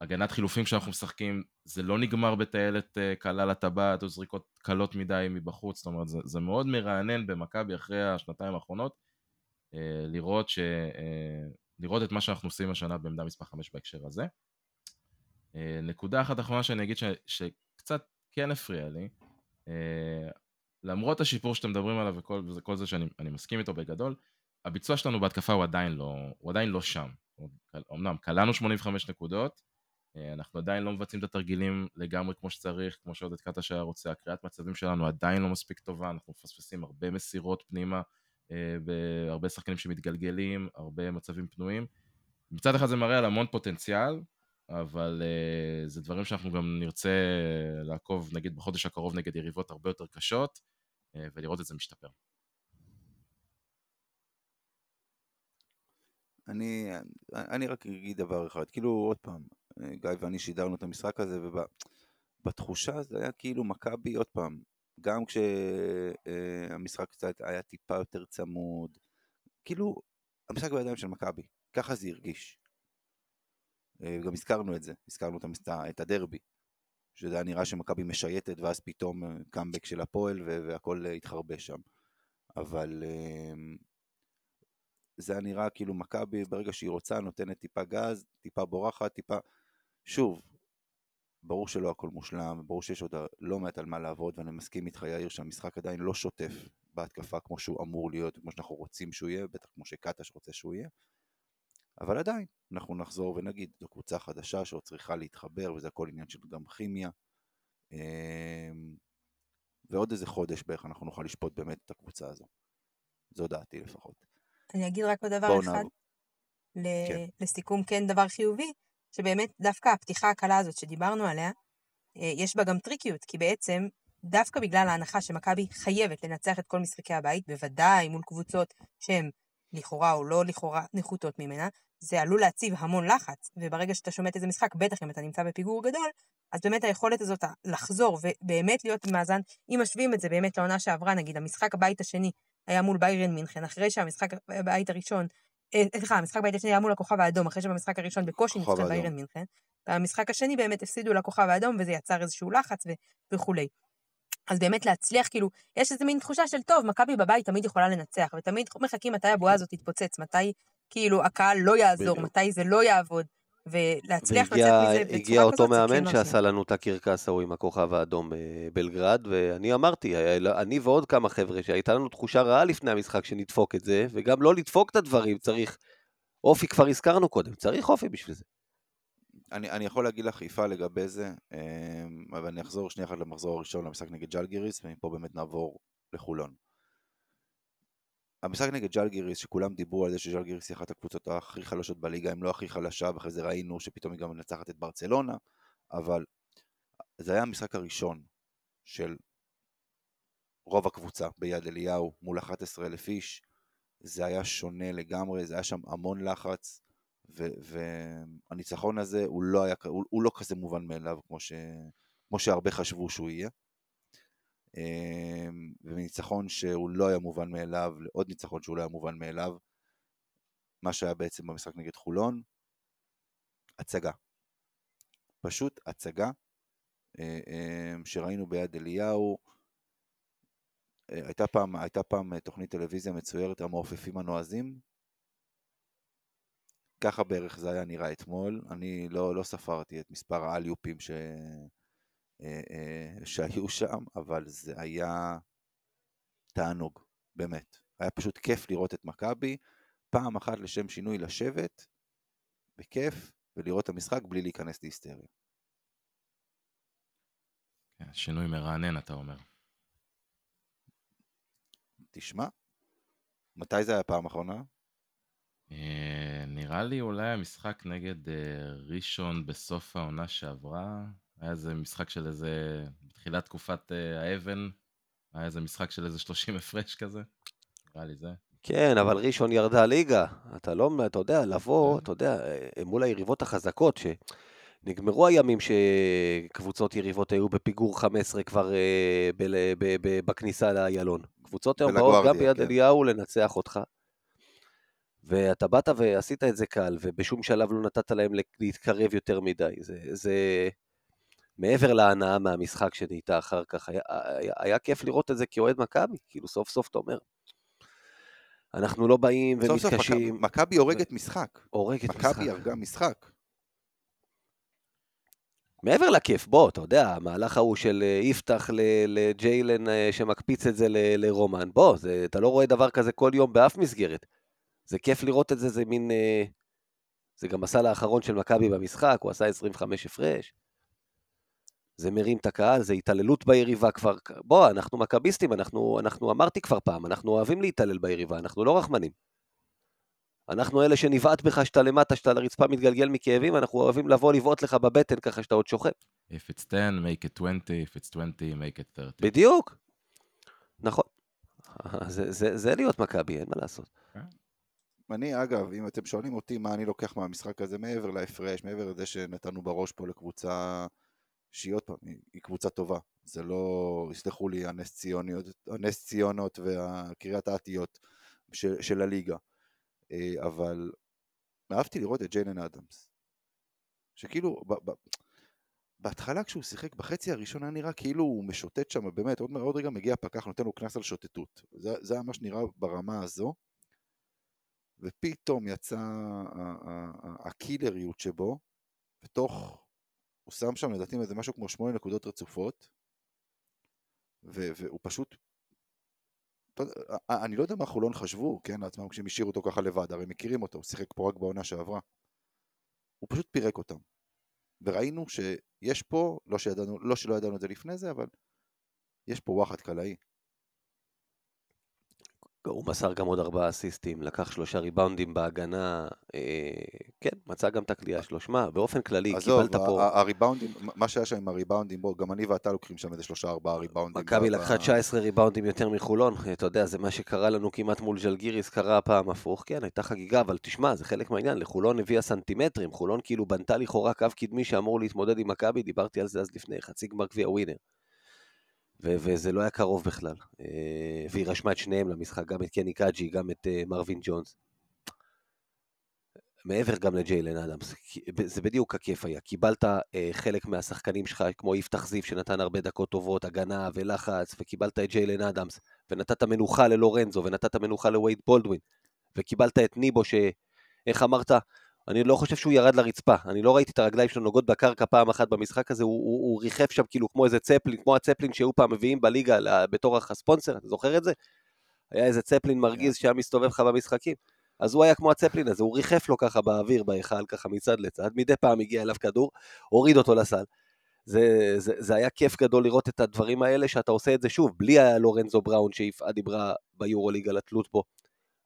הגנת חילופים כשאנחנו משחקים, זה לא נגמר בטיילת קלה לטבעת או זריקות קלות מדי מבחוץ, זאת אומרת, זה, זה מאוד מרענן במכבי אחרי השנתיים האחרונות, לראות, ש, לראות את מה שאנחנו עושים השנה בעמדה מספר 5 בהקשר הזה. נקודה אחת אחרונה שאני אגיד ש, שקצת כן הפריע לי, למרות השיפור שאתם מדברים עליו וכל זה שאני מסכים איתו בגדול, הביצוע שלנו בהתקפה הוא עדיין לא, הוא עדיין לא שם. אמנם קלענו 85 נקודות, אה, אנחנו עדיין לא מבצעים את התרגילים לגמרי כמו שצריך, כמו שעודד קטש היה רוצה, הקריאת מצבים שלנו עדיין לא מספיק טובה, אנחנו מפספסים הרבה מסירות פנימה, אה, בהרבה שחקנים שמתגלגלים, הרבה מצבים פנויים. מצד אחד זה מראה על המון פוטנציאל, אבל uh, זה דברים שאנחנו גם נרצה לעקוב, נגיד בחודש הקרוב נגד יריבות הרבה יותר קשות, אה, ולראות את זה משתפר. אני, אני רק אגיד דבר אחד, כאילו עוד פעם, אה, גיא ואני שידרנו את המשחק הזה, ובתחושה זה היה כאילו מכבי, עוד פעם, גם כשהמשחק קצת היה טיפה יותר צמוד, כאילו, המשחק בידיים של מכבי, ככה זה הרגיש. גם הזכרנו את זה, הזכרנו את הדרבי, שזה היה נראה שמכבי משייטת ואז פתאום קאמבק של הפועל והכל התחרבש שם. אבל זה היה נראה כאילו מכבי ברגע שהיא רוצה נותנת טיפה גז, טיפה בורחת, טיפה... שוב, ברור שלא הכל מושלם, ברור שיש עוד לא מעט על מה לעבוד, ואני מסכים איתך יאיר שהמשחק עדיין לא שוטף בהתקפה כמו שהוא אמור להיות, כמו שאנחנו רוצים שהוא יהיה, בטח כמו שקטש רוצה שהוא יהיה. אבל עדיין, אנחנו נחזור ונגיד, זו קבוצה חדשה שעוד צריכה להתחבר, וזה הכל עניין של גם כימיה. אמ, ועוד איזה חודש בערך אנחנו נוכל לשפוט באמת את הקבוצה הזו. זו דעתי לפחות. אני אגיד רק עוד דבר אחד, ל... כן. לסיכום כן דבר חיובי, שבאמת דווקא הפתיחה הקלה הזאת שדיברנו עליה, אה, יש בה גם טריקיות, כי בעצם דווקא בגלל ההנחה שמכבי חייבת לנצח את כל משחקי הבית, בוודאי מול קבוצות שהן לכאורה או לא לכאורה נחותות ממנה, זה עלול להציב המון לחץ, וברגע שאתה שומט איזה משחק, בטח אם אתה נמצא בפיגור גדול, אז באמת היכולת הזאת לחזור ובאמת להיות במאזן, אם משווים את זה באמת לעונה שעברה, נגיד המשחק הבית השני היה מול ביירן מינכן, אחרי שהמשחק הבית הראשון, אה, סליחה, המשחק הבית השני היה מול הכוכב האדום, אחרי שבמשחק הראשון בקושי ניצחה ביירן מינכן, והמשחק השני באמת הפסידו לכוכב האדום, וזה יצר איזשהו לחץ וכולי. אז באמת להצליח, כאילו, יש איזה מין תחושה של טוב, מכבי בבית תמיד יכולה לנצח, ותמיד מחכים מתי הבועה הזאת תתפוצץ, מתי כאילו הקהל לא יעזור, מתי זה לא יעבוד, ולהצליח לצאת מזה בצורה כזאת, והגיע אותו מאמן שעשה לנו את הקרקס ההוא עם הכוכב האדום בבלגרד, ואני אמרתי, אני ועוד כמה חבר'ה, שהייתה לנו תחושה רעה לפני המשחק שנדפוק את זה, וגם לא לדפוק את הדברים, צריך... אופי כבר הזכרנו קודם, צריך אופי בשביל זה. אני, אני יכול להגיד לך חיפה לגבי זה, אמ, אבל אני אחזור שנייה אחת למחזור הראשון למשחק נגד ג'לגיריס, ומפה באמת נעבור לחולון. המשחק נגד ג'לגיריס, שכולם דיברו על זה שג'לגיריס היא אחת הקבוצות הכי חלשות בליגה, אם לא הכי חלשה, ואחרי זה ראינו שפתאום היא גם מנצחת את ברצלונה, אבל זה היה המשחק הראשון של רוב הקבוצה ביד אליהו מול 11,000 איש, זה היה שונה לגמרי, זה היה שם המון לחץ, והניצחון הזה הוא לא, היה, הוא, הוא לא כזה מובן מאליו כמו, ש, כמו שהרבה חשבו שהוא יהיה. אמ, וניצחון שהוא לא היה מובן מאליו, לעוד ניצחון שהוא לא היה מובן מאליו, מה שהיה בעצם במשחק נגד חולון, הצגה. פשוט הצגה אה, אמ, שראינו ביד אליהו. אה, הייתה פעם, הייתה פעם תוכנית טלוויזיה מצוירת, המעופפים הנועזים, ככה בערך זה היה נראה אתמול, אני לא, לא ספרתי את מספר האליופים ש... אה, אה, שהיו שם, אבל זה היה תענוג, באמת. היה פשוט כיף לראות את מכבי, פעם אחת לשם שינוי לשבת, בכיף, ולראות את המשחק בלי להיכנס להיסטריה. כן, שינוי מרענן, אתה אומר. תשמע, מתי זה היה פעם אחרונה? אה, נראה לי אולי המשחק נגד אה, ראשון בסוף העונה שעברה. היה איזה משחק של איזה, בתחילת תקופת אה, האבן, היה איזה משחק של איזה 30 הפרש כזה. נראה לי זה. כן, אבל ראשון ירדה ליגה. אתה לא, אתה יודע, לבוא, אתה יודע, מול היריבות החזקות, שנגמרו הימים שקבוצות יריבות היו בפיגור 15 כבר בכניסה לאיילון. קבוצות היום באות גם ביד כן. אליהו לנצח אותך. ואתה באת ועשית את זה קל, ובשום שלב לא נתת להם להתקרב יותר מדי. זה, זה מעבר להנאה מהמשחק שנהייתה אחר כך, היה, היה, היה כיף לראות את זה כאוהד מכבי, כאילו סוף סוף אתה אומר. אנחנו לא באים ומתקשים. סוף סוף מכבי הורגת משחק. הורגת משחק. מכבי הרגה משחק. מעבר לכיף, בוא, אתה יודע, המהלך ההוא של אה, יפתח לג'יילן אה, שמקפיץ את זה לרומן, בוא, זה, אתה לא רואה דבר כזה כל יום באף מסגרת. זה כיף לראות את זה, זה מין... אה, זה גם הסל האחרון של מכבי במשחק, הוא עשה 25 הפרש. זה מרים את הקהל, זה התעללות ביריבה כבר. בוא, אנחנו מכביסטים, אנחנו, אנחנו אמרתי כבר פעם, אנחנו אוהבים להתעלל ביריבה, אנחנו לא רחמנים. אנחנו אלה שנבעט בך שאתה למטה, שאתה על הרצפה מתגלגל מכאבים, אנחנו אוהבים לבוא לבעוט לך בבטן ככה שאתה עוד שוכב. If it's 10, make it 20, if it's 20, make it 30. בדיוק. נכון. זה, זה, זה להיות מכבי, אין מה לעשות. Okay. אני, אגב, אם אתם שואלים אותי מה אני לוקח מהמשחק הזה, מעבר להפרש, מעבר לזה שנתנו בראש פה לקבוצה שהיא עוד פעם, היא קבוצה טובה. זה לא, יסלחו לי, הנס ציוניות, הנס ציונות והקריית האתיות של, של הליגה. אה, אבל אהבתי לראות את ג'יילן אדמס. שכאילו, ב, ב, בהתחלה כשהוא שיחק, בחצי הראשון היה נראה כאילו הוא משוטט שם, באמת, עוד, עוד רגע מגיע פקח, נותן לו קנס על שוטטות. זה, זה היה מה שנראה ברמה הזו. ופתאום יצאה הקילריות שבו, ותוך, הוא שם שם לדעתי איזה משהו כמו שמונה נקודות רצופות, והוא פשוט, אני לא יודע מה חולון חשבו, כן, לעצמם כשהם השאירו אותו ככה לבד, הרי מכירים אותו, הוא שיחק פה רק בעונה שעברה. הוא פשוט פירק אותם. וראינו שיש פה, לא, שידענו, לא שלא ידענו את זה לפני זה, אבל יש פה וואחד קלעי. הוא מסר גם עוד ארבעה אסיסטים, לקח שלושה ריבאונדים בהגנה, אה, כן, מצא גם את הקליעה שלו. שמע, באופן כללי, עזוב, קיבלת פה... עזוב, הריבאונדים, מה שהיה שם עם הריבאונדים, בוא, גם אני ואתה לוקחים שם איזה שלושה ארבעה ריבאונדים. מכבי לקחה 19 ריבאונדים יותר מחולון, אתה יודע, זה מה שקרה לנו כמעט מול ז'לגיריס, קרה הפעם הפוך, כן, הייתה חגיגה, אבל תשמע, זה חלק מהעניין, לחולון הביאה סנטימטרים, חולון כאילו בנתה לכאורה קו קדמי שאמור להתמודד עם מכבי, דיברתי על זה אז לפני, חצי גמר גביע ווינר. ו- וזה לא היה קרוב בכלל. אה, והיא רשמה את שניהם למשחק, גם את קני קאג'י, גם את אה, מרווין ג'ונס. מעבר גם לג'יילן אדמס, זה בדיוק הכיף היה. קיבלת אה, חלק מהשחקנים שלך, כמו יפתח זיו, שנתן הרבה דקות טובות, הגנה ולחץ, וקיבלת את ג'יילן אדמס, ונתת מנוחה ללורנזו, ונתת מנוחה לווייד בולדווין, וקיבלת את ניבו, שאיך אמרת? אני לא חושב שהוא ירד לרצפה, אני לא ראיתי את הרגליים שלו נוגעות בקרקע פעם אחת במשחק הזה, הוא, הוא, הוא ריחף שם כאילו כמו איזה צפלין, כמו הצפלין שהיו פעם מביאים בליגה בתור הספונסר, אתה זוכר את זה? היה איזה צפלין מרגיז שהיה מסתובב לך במשחקים. אז הוא היה כמו הצפלין הזה, הוא ריחף לו ככה באוויר בהיכל, ככה מצד לצד, מדי פעם הגיע אליו כדור, הוריד אותו לסל. זה, זה, זה היה כיף גדול לראות את הדברים האלה, שאתה עושה את זה שוב, בלי הלורנזו בראון שיפעת דיברה ביורוליג על התלות בו.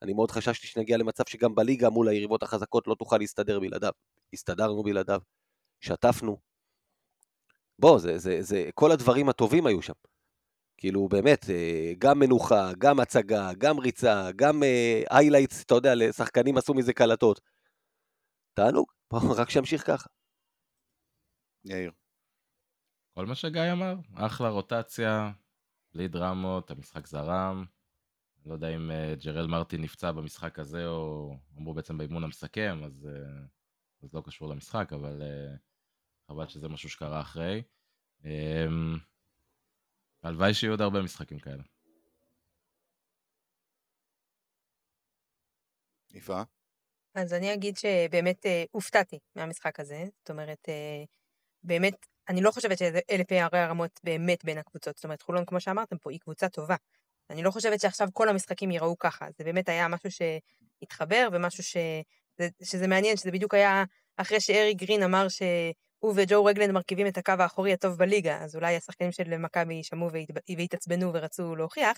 אני מאוד חששתי שנגיע למצב שגם בליגה מול היריבות החזקות לא תוכל להסתדר בלעדיו. הסתדרנו בלעדיו, שטפנו. בוא, זה, זה, זה, כל הדברים הטובים היו שם. כאילו, באמת, אה, גם מנוחה, גם הצגה, גם ריצה, גם איילייטס, אה, אתה יודע, לשחקנים עשו מזה קלטות. תענוג, בוא, רק שימשיך ככה. יאיר. כל מה שגיא אמר, אחלה רוטציה, בלי דרמות, המשחק זרם. לא יודע אם אה, ג'רל מרטין נפצע במשחק הזה, או אמרו בעצם באימון המסכם, אז זה לא קשור למשחק, אבל חבל שזה משהו שקרה אחרי. אמ, הלוואי שיהיו עוד הרבה משחקים כאלה. יפה. אז אני אגיד שבאמת אה, הופתעתי מהמשחק הזה. זאת אומרת, אה, באמת אני לא חושבת שאלה פערי הרמות באמת בין הקבוצות. זאת אומרת, חולון, כמו שאמרתם פה, היא קבוצה טובה. אני לא חושבת שעכשיו כל המשחקים ייראו ככה. זה באמת היה משהו שהתחבר, ומשהו ש... שזה מעניין, שזה בדיוק היה אחרי שארי גרין אמר שהוא וג'ו רגלנד מרכיבים את הקו האחורי הטוב בליגה, אז אולי השחקנים של מכבי שמעו והתעצבנו ורצו להוכיח.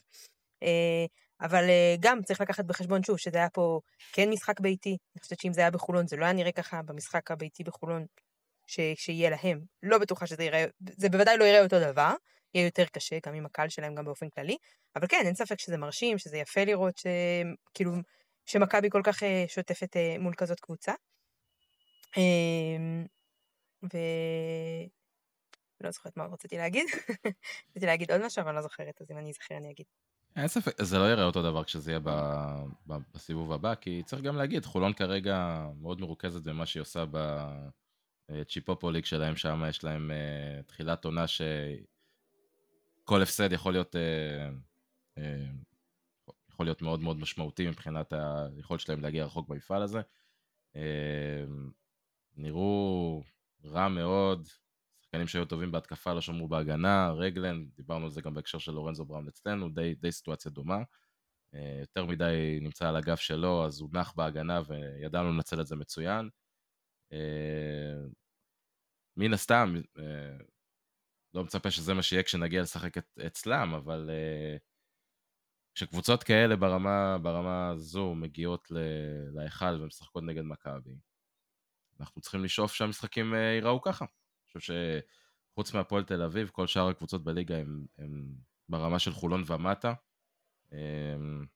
אה, אבל אה, גם צריך לקחת בחשבון שוב שזה היה פה כן משחק ביתי, אני חושבת שאם זה היה בחולון זה לא היה נראה ככה במשחק הביתי בחולון ש... שיהיה להם. לא בטוחה שזה יראה, זה בוודאי לא יראה אותו דבר, יהיה יותר קשה, גם עם הקהל שלהם, גם באופן כללי, אבל כן, אין ספק שזה מרשים, שזה יפה לראות שכאילו, שמכבי כל כך אה, שוטפת מול כזאת קבוצה. אמ, ו... לא זוכרת מה רציתי להגיד. רציתי להגיד עוד משהו, אבל לא זוכרת, אז אם אני אזכר אני אגיד. אין ספק, זה לא יראה אותו דבר כשזה יהיה ב, ב, בסיבוב הבא, כי צריך גם להגיד, חולון כרגע מאוד מרוכזת במה שהיא עושה בצ'יפופוליק שלהם, שם יש להם uh, תחילת עונה שכל הפסד יכול להיות, uh, uh, יכול להיות מאוד מאוד משמעותי מבחינת היכולת שלהם להגיע רחוק במפעל הזה. Uh, נראו רע מאוד, שחקנים שהיו טובים בהתקפה לא שמרו בהגנה, רגלן, דיברנו על זה גם בהקשר של לורנזו בראון אצלנו, די, די סיטואציה דומה. אה, יותר מדי נמצא על הגב שלו, אז הוא נח בהגנה וידענו לנצל את זה מצוין. אה, מן הסתם, אה, לא מצפה שזה מה שיהיה כשנגיע לשחק אצלם, אבל כשקבוצות כאלה ברמה, ברמה זו מגיעות להיכל ומשחקות נגד מכבי, אנחנו צריכים לשאוף שהמשחקים ייראו ככה. חושב שחוץ מהפועל תל אביב, כל שאר הקבוצות בליגה הם, הם ברמה של חולון ומטה. אמ,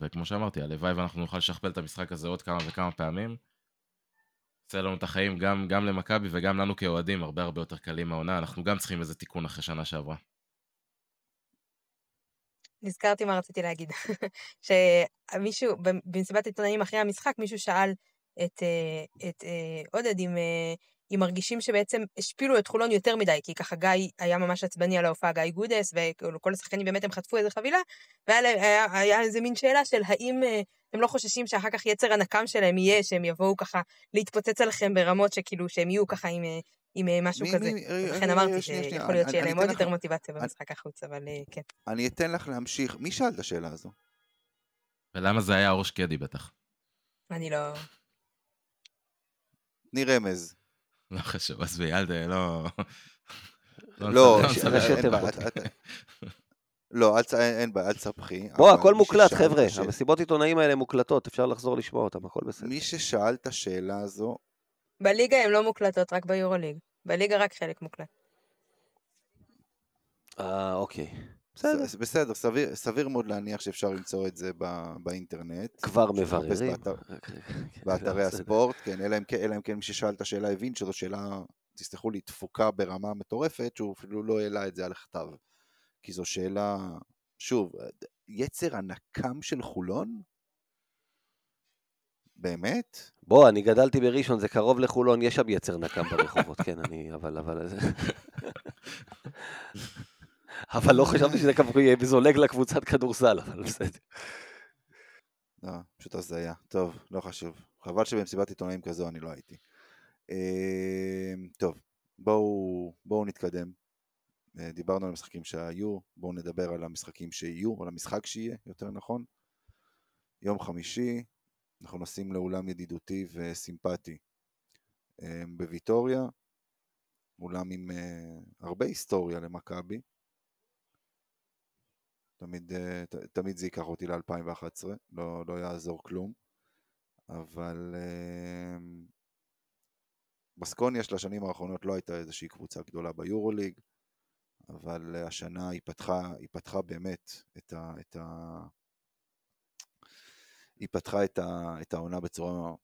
וכמו שאמרתי, הלוואי ואנחנו נוכל לשכפל את המשחק הזה עוד כמה וכמה פעמים. יוצא לנו את החיים גם, גם למכבי וגם לנו כאוהדים הרבה הרבה יותר קלים מהעונה, אנחנו גם צריכים איזה תיקון אחרי שנה שעברה. נזכרתי מה רציתי להגיד. שמישהו, במסיבת עיתונאים אחרי המשחק, מישהו שאל את, אה, את אה, עודד אם אה, אם מרגישים שבעצם השפילו את חולון יותר מדי, כי ככה גיא היה ממש עצבני על ההופעה, גיא גודס, וכל השחקנים באמת הם חטפו איזה חבילה, והיה איזה מין שאלה של האם אה, הם לא חוששים שאחר כך יצר הנקם שלהם יהיה, שהם יבואו ככה להתפוצץ עליכם ברמות שכאילו שהם יהיו ככה עם, אה, עם אה, משהו מי, כזה. לכן אמרתי שיכול להיות שיהיה להם עוד יותר מוטיבציה במשחק החוץ, אבל כן. אני אתן לך להמשיך. מי שאל את השאלה הזו? ולמה זה היה אור שקדי בטח? אני לא... תני רמז. לא חשוב, עזבי, אל ת... לא... לא, לא, אין בעיה, אל תספחי. בוא, הכל מוקלט, חבר'ה. המסיבות עיתונאים האלה מוקלטות, אפשר לחזור לשמוע אותם, הכל בסדר. מי ששאל את השאלה הזו... בליגה הן לא מוקלטות, רק ביורוליג. בליגה רק חלק מוקלט. אה, אוקיי. בסדר. בסדר, סביר, סביר מאוד להניח שאפשר למצוא את זה בא, באינטרנט. כבר מבררים. באתר, באתרי הספורט, כן, אלא אם, כן, אלא אם כן מי ששאל את השאלה הבין שזו שאלה, תסלחו לי, תפוקה ברמה מטורפת, שהוא אפילו לא העלה את זה על הכתב. כי זו שאלה, שוב, יצר הנקם של חולון? באמת? בוא, אני גדלתי בראשון, זה קרוב לחולון, יש שם יצר נקם ברחובות, כן, אני, אבל, אבל... אבל לא חשבתי שזה ככה יהיה זולג לקבוצת כדורסל, אבל בסדר. לא, פשוט הזיה. טוב, לא חשוב. חבל שבמסיבת עיתונאים כזו אני לא הייתי. אמ, טוב, בואו, בואו נתקדם. אה, דיברנו על המשחקים שהיו, בואו נדבר על המשחקים שיהיו, על המשחק שיהיה, יותר נכון. יום חמישי, אנחנו נוסעים לאולם ידידותי וסימפטי אמ, בוויטוריה, אולם עם אה, הרבה היסטוריה למכבי. תמיד, אה, תמיד זה ייקח אותי ל-2011, לא, לא יעזור כלום, אבל uh, בסקוניה של השנים האחרונות לא הייתה איזושהי קבוצה גדולה ביורוליג, אבל השנה היא פתחה, היא פתחה באמת את ה... את ה היא פתחה את, ה, את העונה בצורה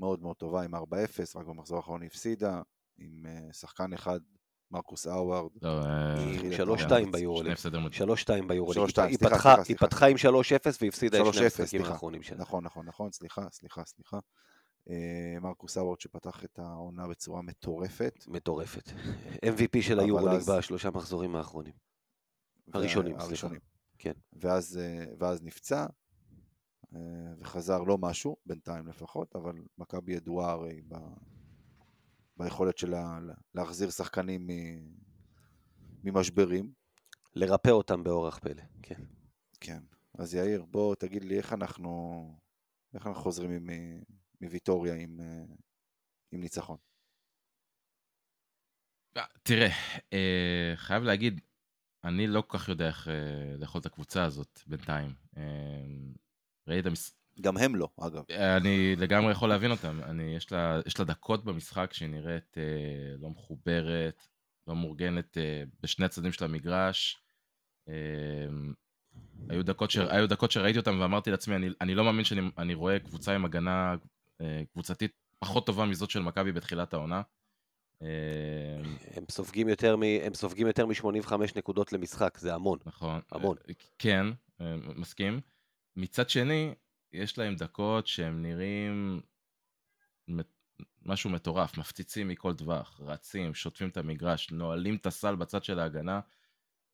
מאוד מאוד טובה עם 4-0, רק במחזור האחרון היא הפסידה, עם uh, שחקן אחד מרקוס האווארד. לא, אה, שלוש שתיים ביורוליג. שלוש שתיים ביורוליג. היא פתחה עם שלוש אפס והפסידה את שני המשחקים האחרונים שלה. נכון, נכון, נכון, סליחה, סליחה, סליחה. אה, מרקוס האווארד שפתח את העונה בצורה מטורפת. מטורפת. MVP של היורוליג בשלושה מחזורים האחרונים. הראשונים, סליחה. כן. ואז נפצע, אה, וחזר לא משהו, בינתיים לפחות, אבל מכבי ידועה הרי ביכולת שלה להחזיר שחקנים ממשברים. לרפא אותם באורח פלא, כן. כן. אז יאיר, בוא תגיד לי איך אנחנו, איך אנחנו חוזרים מוויטוריה עם, עם ניצחון. אה, תראה, אה, חייב להגיד, אני לא כל כך יודע איך לאכול את הקבוצה הזאת בינתיים. ראית המס... גם הם לא, אגב. אני לגמרי יכול להבין אותם. אני, יש, לה, יש לה דקות במשחק שהיא נראית אה, לא מחוברת, לא מאורגנת אה, בשני הצדדים של המגרש. אה, היו, דקות ש, היו דקות שראיתי אותם ואמרתי לעצמי, אני, אני לא מאמין שאני רואה קבוצה עם הגנה אה, קבוצתית פחות טובה מזאת של מכבי בתחילת העונה. אה, הם סופגים יותר מ... הם סופגים יותר מ-85 נקודות למשחק, זה המון. נכון. המון. אה, כן, אה, מסכים. מצד שני, יש להם דקות שהם נראים משהו מטורף, מפציצים מכל טווח, רצים, שוטפים את המגרש, נועלים את הסל בצד של ההגנה,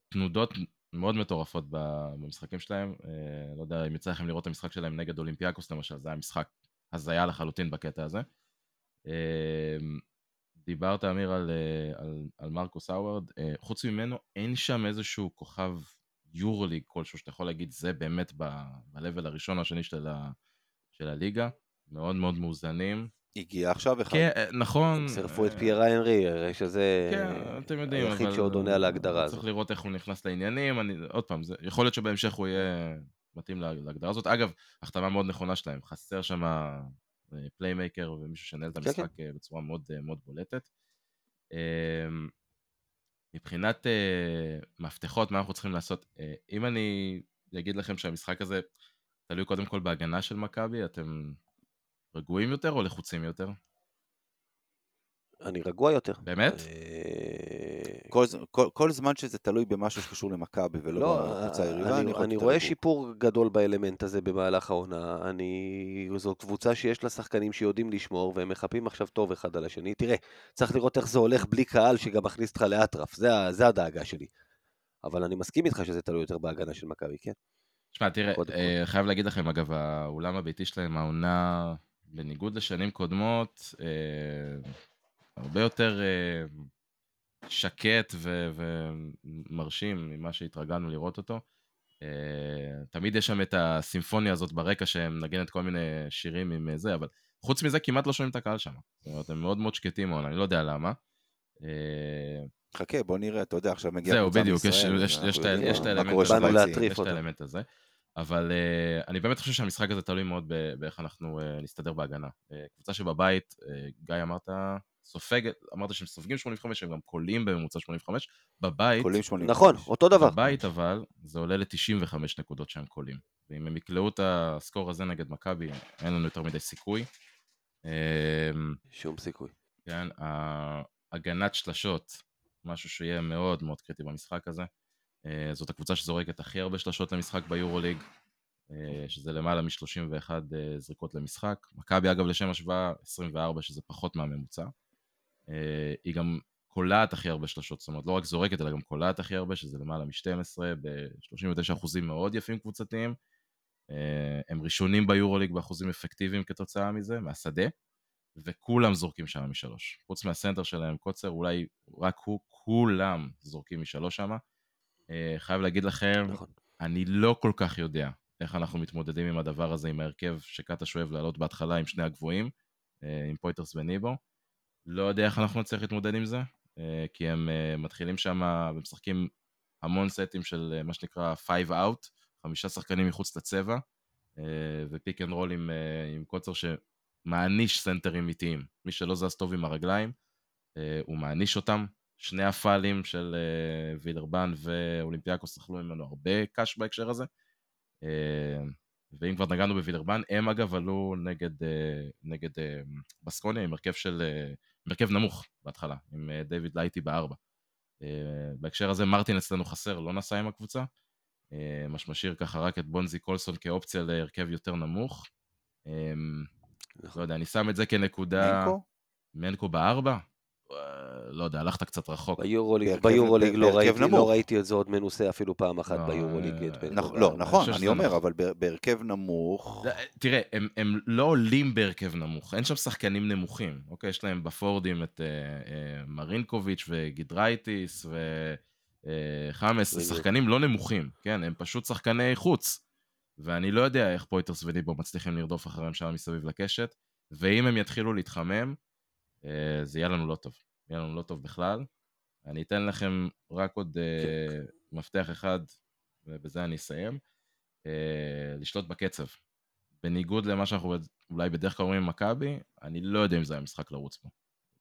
תנודות מאוד מטורפות במשחקים שלהם. אה, לא יודע אם יצא לכם לראות את המשחק שלהם נגד אולימפיאקוס למשל, זה היה משחק הזיה לחלוטין בקטע הזה. אה, דיברת, אמיר, על, אה, על, על מרקוס האוורד, חוץ ממנו אין שם איזשהו כוכב יורוליג כלשהו, שאתה יכול להגיד, זה באמת ב-level הראשון או השני של, ה, של הליגה, מאוד מאוד מאוזנים. הגיע עכשיו אחד. כן, נכון. הם צירפו את אה, פייר איינרי, הרי שזה כן, אתם יודעים, היחיד שעוד עונה על ההגדרה הזאת. צריך לראות איך הוא נכנס לעניינים, אני, עוד פעם, זה, יכול להיות שבהמשך הוא יהיה מתאים להגדרה הזאת. אגב, החתמה מאוד נכונה שלהם, חסר שם playmaker אה, ומישהו שינהל את המשחק כן, כן. בצורה מאוד, מאוד בולטת. מבחינת אה, מפתחות, מה אנחנו צריכים לעשות? אה, אם אני אגיד לכם שהמשחק הזה תלוי קודם כל בהגנה של מכבי, אתם רגועים יותר או לחוצים יותר? אני רגוע יותר. באמת? אה, כל, כל, כל זמן שזה תלוי במשהו שקשור למכבי ולא לא, בקבוצה היריבה, אני, אני, אני רואה שיפור גדול באלמנט הזה במהלך העונה. אני... זו קבוצה שיש לה שחקנים שיודעים לשמור והם מחפים עכשיו טוב אחד על השני. תראה, צריך לראות איך זה הולך בלי קהל שגם מכניס אותך לאטרף, זה, זה הדאגה שלי. אבל אני מסכים איתך שזה תלוי יותר בהגנה של מכבי, כן? שמע, תראה, אה, חייב להגיד לכם, אגב, האולם הביתי שלהם, העונה, בניגוד לשנים קודמות, אה, הרבה יותר אה, שקט ו- ומרשים ממה שהתרגלנו לראות אותו. אה, תמיד יש שם את הסימפוניה הזאת ברקע שהם מנגנת כל מיני שירים עם אה, זה, אבל חוץ מזה כמעט לא שומעים את הקהל שם. זאת אומרת, הם מאוד מאוד שקטים מאוד, אני לא יודע למה. חכה, בוא נראה, אתה יודע, עכשיו מגיע זהו, בדיוק. יש את האלמנט הזה. אבל uh, אני באמת חושב שהמשחק הזה תלוי מאוד באיך אנחנו uh, נסתדר בהגנה. Uh, קבוצה שבבית, uh, גיא אמרת, סופגת, אמרת שהם סופגים 85, הם גם קולים בממוצע 85, בבית... קולים 85. נכון, אותו דבר. בבית אבל, זה עולה ל-95 נקודות שהם קולים. ואם הם יקלעו את הסקור הזה נגד מכבי, אין לנו יותר מדי סיכוי. אמ, שום סיכוי. כן, הגנת שלשות, משהו שיהיה מאוד מאוד קריטי במשחק הזה. אה, זאת הקבוצה שזורקת הכי הרבה שלשות למשחק ביורוליג, אה, שזה למעלה מ-31 אה, זריקות למשחק. מכבי אגב לשם השוואה 24 שזה פחות מהממוצע. היא גם קולעת הכי הרבה שלשות, זאת אומרת לא רק זורקת אלא גם קולעת הכי הרבה, שזה למעלה מ-12 ב-39 אחוזים מאוד יפים קבוצתיים. הם ראשונים ביורוליג באחוזים אפקטיביים כתוצאה מזה, מהשדה, וכולם זורקים שם משלוש. חוץ מהסנטר שלהם, קוצר, אולי רק הוא, כולם זורקים משלוש שם. אה, חייב להגיד לכם, נכון. אני לא כל כך יודע איך אנחנו מתמודדים עם הדבר הזה, עם ההרכב שקאטה שואב לעלות בהתחלה עם שני הגבוהים, אה, עם פויירס וניבו. לא יודע איך אנחנו נצליח להתמודד עם זה, אה, כי הם מתחילים שם ומשחקים המון סטים של מה שנקרא 5 out, חמישה שחקנים מחוץ לצבע, ו pick and roll עם, עם קוצ'ר שמעניש סנטרים איטיים. מי שלא זז טוב עם הרגליים, הוא מעניש אותם, שני הפאלים של וילרבאן ואולימפיאקוס אכלו ממנו הרבה cash בהקשר הזה. ואם כבר נגענו בווילרבן, הם אגב עלו נגד, נגד בסקוניה עם הרכב של, הרכב נמוך בהתחלה, עם uh, דיוויד לייטי בארבע. Uh, בהקשר הזה מרטין אצלנו חסר, לא נסע עם הקבוצה. מה שמשאיר ככה רק את בונזי קולסון כאופציה להרכב יותר נמוך. Um, לא יודע, אני שם את זה כנקודה... מנקו? מנקו בארבע? אה, לא יודע, הלכת קצת רחוק. ביורוליג, ביורוליג לא ראיתי. לא ראיתי את זה עוד מנוסה אפילו פעם אחת לא, ביורוליג. אה, את בן נכ- גוריון. לא, נכון, אני אומר, נכון. אבל בהרכב נמוך, תראה, הם, הם לא עולים בהרכב נמוך, אין שם שחקנים נמוכים, אוקיי? יש להם בפורדים את אה, מרינקוביץ' וגידרייטיס וחמאס. שחקנים לא נמוכים, כן? הם פשוט שחקני חוץ. ואני לא יודע איך פויטרס וליבו מצליחים לרדוף אחריהם שם מסביב לקשת, ואם הם יתחילו להתחמם, זה יהיה לנו לא טוב. יהיה לנו לא טוב בכלל. אני אתן לכם רק עוד אה, מפתח אחד, ובזה אני אסיים. אה, לשלוט בקצב. בניגוד למה שאנחנו אולי בדרך כלל אומרים עם מכבי, אני לא יודע אם זה היה משחק לרוץ פה.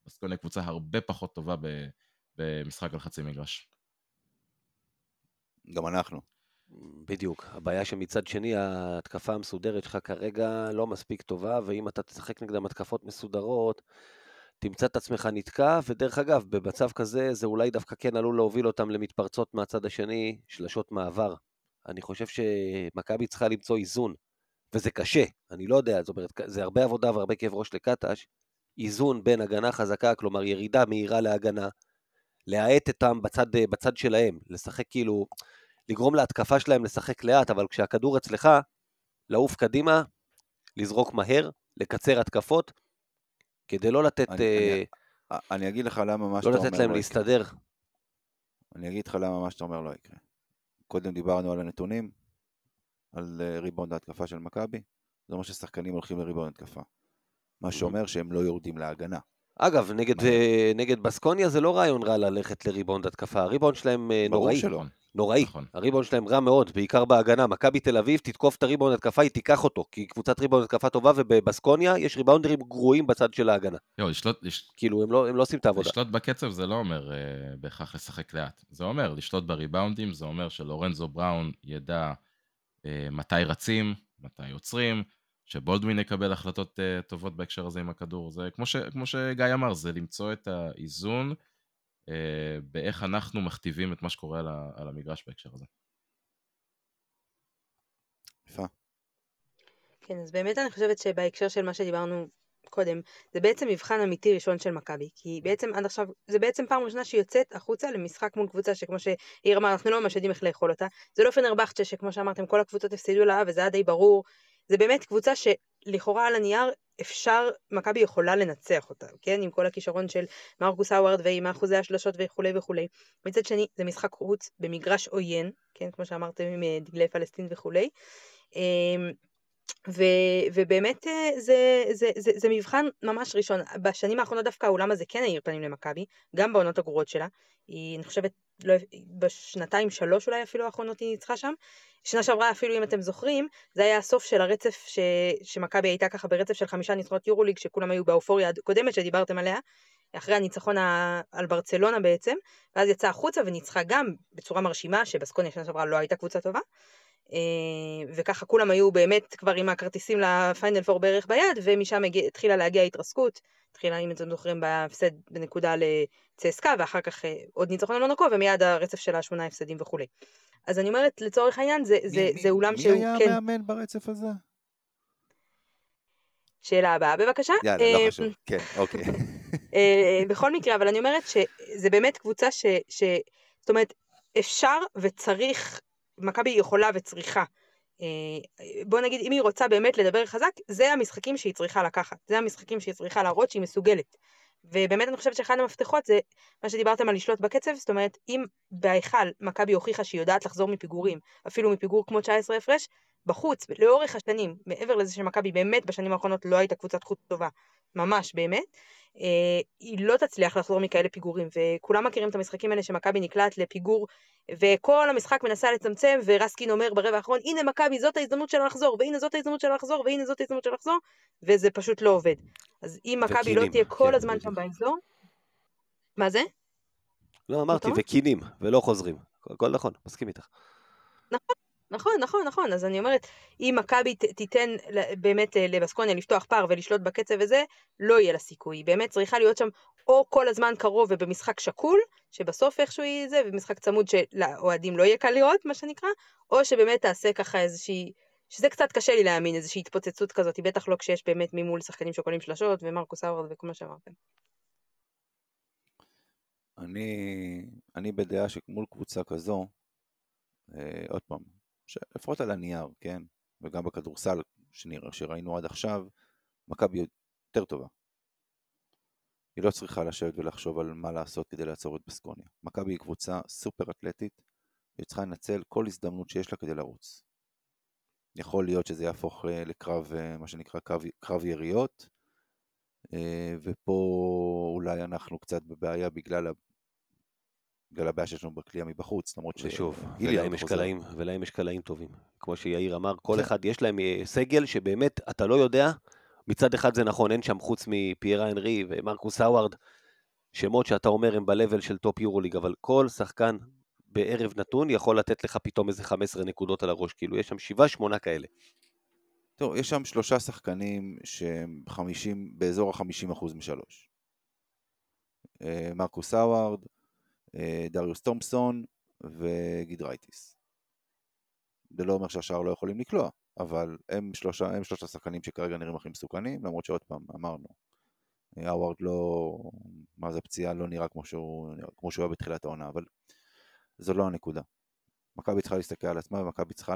בסקוניה קבוצה הרבה פחות טובה ב- במשחק על חצי מגרש. גם אנחנו. בדיוק. הבעיה שמצד שני, ההתקפה המסודרת שלך כרגע לא מספיק טובה, ואם אתה תשחק נגדם התקפות מסודרות, תמצא את עצמך נתקע, ודרך אגב, במצב כזה, זה אולי דווקא כן עלול להוביל אותם למתפרצות מהצד השני, שלשות מעבר. אני חושב שמכבי צריכה למצוא איזון, וזה קשה, אני לא יודע, זאת אומרת, זה הרבה עבודה והרבה כאב ראש לקטש, איזון בין הגנה חזקה, כלומר ירידה מהירה להגנה, להאט אותם בצד, בצד שלהם, לשחק כאילו, לגרום להתקפה שלהם לשחק לאט, אבל כשהכדור אצלך, לעוף קדימה, לזרוק מהר, לקצר התקפות, כדי לא לתת, אני- אה, אני- אני אגיד לך למה מה לא שאתה אומר לתת להם לא יקרה. להסתדר. אני אגיד לך למה מה שאתה אומר לא יקרה. קודם דיברנו על הנתונים, על אה, ריבאונד ההתקפה של מכבי, זה אומר ששחקנים הולכים לריבאונד התקפה. מה שאומר שהם לא יורדים להגנה. אגב, נגד. אה, נגד בסקוניה זה לא רעיון רע ללכת לריבאונד התקפה, הריבאונד שלהם אה, ברור נוראי, שלא. נוראי. נכון. הריבאונד שלהם רע מאוד, בעיקר בהגנה. מכבי תל אביב תתקוף את הריבאונד התקפה, היא תיקח אותו, כי קבוצת ריבאונד התקפה טובה, ובבסקוניה יש ריבאונדרים גרועים בצד של ההגנה. לא, לשלוט, לש, כאילו, הם לא, הם לא עושים את העבודה. לשלוט בקצב זה לא אומר אה, בהכרח לשחק לאט. זה אומר לשלוט בריבאונדים, זה אומר שלורנזו בראון ידע אה, מתי רצים, מתי עוצרים, שבולדווין יקבל החלטות אה, טובות בהקשר הזה עם הכדור. זה כמו, ש, כמו שגיא אמר, זה למצוא את האיזון באיך אנחנו מכתיבים את מה שקורה על, ה, על המגרש בהקשר הזה. יפה. כן, אז באמת אני חושבת שבהקשר של מה שדיברנו קודם, זה בעצם מבחן אמיתי ראשון של מכבי, כי בעצם עד עכשיו, זה בעצם פעם ראשונה שהיא יוצאת החוצה למשחק מול קבוצה שכמו שהיא אמרה, אנחנו לא ממש יודעים איך לאכול אותה. זה לא פנרבכצ'ה שכמו שאמרתם, כל הקבוצות הפסידו לה, וזה היה די ברור. זה באמת קבוצה שלכאורה על הנייר אפשר, מכבי יכולה לנצח אותה, כן? עם כל הכישרון של מרקוס האווארד ועם אחוזי השלשות וכולי וכולי. מצד שני, זה משחק חוץ במגרש עוין, כן? כמו שאמרתם, עם אה, דגלי פלסטין וכולי. ו, ובאמת אה, זה, זה, זה, זה מבחן ממש ראשון. בשנים האחרונות דווקא האולם הזה כן האיר פנים למכבי, גם בעונות הגרועות שלה. היא, אני חושבת, לא, בשנתיים שלוש אולי אפילו האחרונות היא ניצחה שם. שנה שעברה אפילו אם אתם זוכרים, זה היה הסוף של הרצף ש, שמכבי הייתה ככה ברצף של חמישה ניצחונות יורוליג, שכולם היו באופוריה הקודמת שדיברתם עליה. אחרי הניצחון ה- על ברצלונה בעצם, ואז יצאה החוצה וניצחה גם בצורה מרשימה, שבסקוניה שנה שעברה לא הייתה קבוצה טובה. אה, וככה כולם היו באמת כבר עם הכרטיסים לפיינל פור בערך ביד, ומשם הגיע, התחילה להגיע התרסקות, התחילה, אם אתם זוכרים, בהפסד בנקודה לצסקה, ואחר כך אה, עוד ניצחון על מונקו, ומיד הרצף של השמונה הפסדים וכולי. אז אני אומרת, לצורך העניין, זה, זה, מי- זה אולם מי שהוא היה כן... המאמן ברצף הזה? שאלה הבאה, בבקשה. יאללה, אה, לא חשוב. כן, אוקיי. אה, בכל מקרה, אבל אני אומרת שזה באמת קבוצה ש... ש... זאת אומרת, אפשר וצריך, מכבי יכולה וצריכה. אה, בוא נגיד, אם היא רוצה באמת לדבר חזק, זה המשחקים שהיא צריכה לקחת. זה המשחקים שהיא צריכה להראות שהיא מסוגלת. ובאמת אני חושבת שאחד המפתחות זה מה שדיברתם על לשלוט בקצב, זאת אומרת, אם בהיכל מכבי הוכיחה שהיא יודעת לחזור מפיגורים, אפילו מפיגור כמו 19 הפרש, בחוץ, לאורך השנים, מעבר לזה שמכבי באמת בשנים האחרונות לא הייתה קבוצת חוץ טובה, ממש באמת, אה, היא לא תצליח לחזור מכאלה פיגורים, וכולם מכירים את המשחקים האלה שמכבי נקלעת לפיגור, וכל המשחק מנסה לצמצם, ורסקין אומר ברבע האחרון, הנה מכבי, זאת ההזדמנות שלה לחזור, והנה זאת ההזדמנות שלה לחזור, והנה זאת ההזדמנות שלה לחזור, וזה פשוט לא עובד. אז אם מכבי לא תהיה כל כן, הזמן. שם באזור, מה זה? לא, אמרתי? וקינים, ולא חוזרים. הכל נכון, מסכים איתך. נכון, נכון, נכון, אז אני אומרת, אם מכבי תיתן באמת ל- לבסקוניה לפתוח פער ולשלוט בקצב וזה, לא יהיה לה סיכוי. היא באמת צריכה להיות שם או כל הזמן קרוב ובמשחק שקול, שבסוף איכשהו יהיה זה, ומשחק צמוד שלאוהדים לא יהיה קל לראות, מה שנקרא, או שבאמת תעשה ככה איזושהי... שזה קצת קשה לי להאמין, איזושהי התפוצצות כזאת, בטח לא כשיש באמת ממול שחקנים שקולים שלשות, ומרקוס האוורד וכל מה שאמרתם. אני, אני בדעה שמול קבוצה כזו, אה, עוד פעם, לפחות על הנייר, כן? וגם בכדורסל שנראה, שראינו עד עכשיו, מכבי יותר טובה. היא לא צריכה לשבת ולחשוב על מה לעשות כדי לעצור את בסקוניה. מכבי היא קבוצה סופר אתלטית, היא צריכה לנצל כל הזדמנות שיש לה כדי לרוץ. יכול להיות שזה יהפוך אה, לקרב, אה, מה שנקרא קרב, קרב יריות, אה, ופה אולי אנחנו קצת בבעיה בגלל, בגלל הבעיה שיש לנו בקליעה מבחוץ, למרות ש... ושוב, ולהם יש, קלעים, ולהם יש קלעים טובים. כמו שיאיר אמר, כל כן. אחד יש להם סגל שבאמת, אתה לא יודע, מצד אחד זה נכון, אין שם חוץ מפייר אנרי ומרקוס האווארד, שמות שאתה אומר הם ב-level של טופ יורוליג, אבל כל שחקן בערב נתון יכול לתת לך פתאום איזה 15 נקודות על הראש, כאילו יש שם 7-8 כאלה. טוב, יש שם שלושה שחקנים שהם 50, באזור ה-50% משלוש. אה, מרקוס האווארד, אה, דריוס תומפסון וגידרייטיס. זה לא אומר שהשאר לא יכולים לקלוע, אבל הם שלושה, הם שלושה שחקנים שכרגע נראים הכי מסוכנים, למרות שעוד פעם, אמרנו, האווארד לא, מה זה פציעה, לא נראה כמו שהוא, כמו שהוא היה בתחילת העונה, אבל זו לא הנקודה. מכבי צריכה להסתכל על עצמה ומכבי צריכה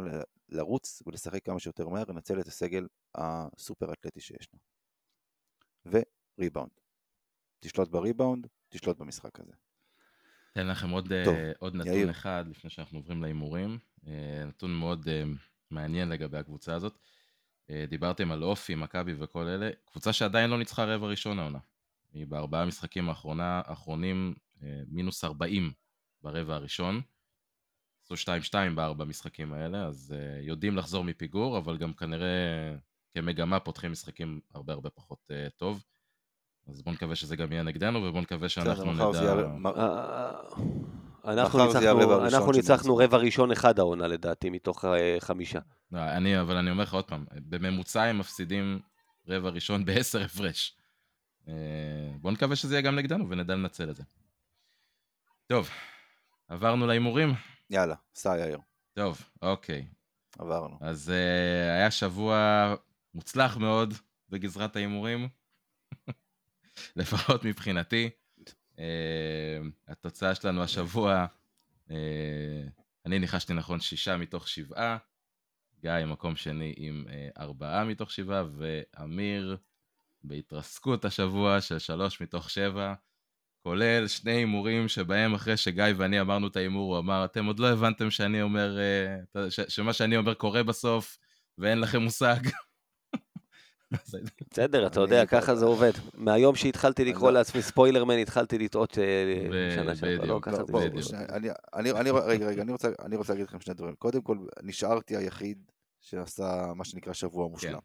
לרוץ ולשחק כמה שיותר מהר, לנצל את הסגל הסופר אתלטי שיש לה. וריבאונד. תשלוט בריבאונד, תשלוט במשחק הזה. אתן לכם עוד, טוב, uh, עוד נתון יאיר. אחד לפני שאנחנו עוברים להימורים. Uh, נתון מאוד uh, מעניין לגבי הקבוצה הזאת. דיברתם על אופי, מכבי וכל אלה. קבוצה שעדיין לא ניצחה רבע ראשון העונה. היא בארבעה משחקים האחרונה, האחרונים מינוס 40 ברבע הראשון. עשו 2-2 בארבע משחקים האלה, אז יודעים לחזור מפיגור, אבל גם כנראה כמגמה פותחים משחקים הרבה הרבה פחות טוב. אז בואו נקווה שזה גם יהיה נגדנו, ובואו נקווה שאנחנו נדע... אנחנו ניצחנו רבע ראשון אחד העונה לדעתי, מתוך חמישה. לא, אני, אבל אני אומר לך עוד פעם, בממוצע הם מפסידים רבע ראשון בעשר הפרש. בואו נקווה שזה יהיה גם נגדנו ונדע לנצל את זה. טוב, עברנו להימורים? יאללה, סע יאיר. טוב, אוקיי. עברנו. אז היה שבוע מוצלח מאוד בגזרת ההימורים, לפחות מבחינתי. Uh, התוצאה שלנו השבוע, uh, אני ניחשתי נכון שישה מתוך שבעה, גיא מקום שני עם uh, ארבעה מתוך שבעה, ואמיר בהתרסקות השבוע של שלוש מתוך שבע. כולל שני הימורים שבהם אחרי שגיא ואני אמרנו את ההימור, הוא אמר, אתם עוד לא הבנתם שאני אומר, אה, שמה שאני אומר קורה בסוף, ואין לכם מושג. בסדר, אתה יודע, ככה זה עובד. מהיום שהתחלתי לקרוא לעצמי ספוילרמן, התחלתי לטעות אה, שנה שעברה, לא, זה רגע, רגע, אני רוצה להגיד לכם שני דברים. קודם כל, נשארתי היחיד שעשה מה שנקרא שבוע מושלם.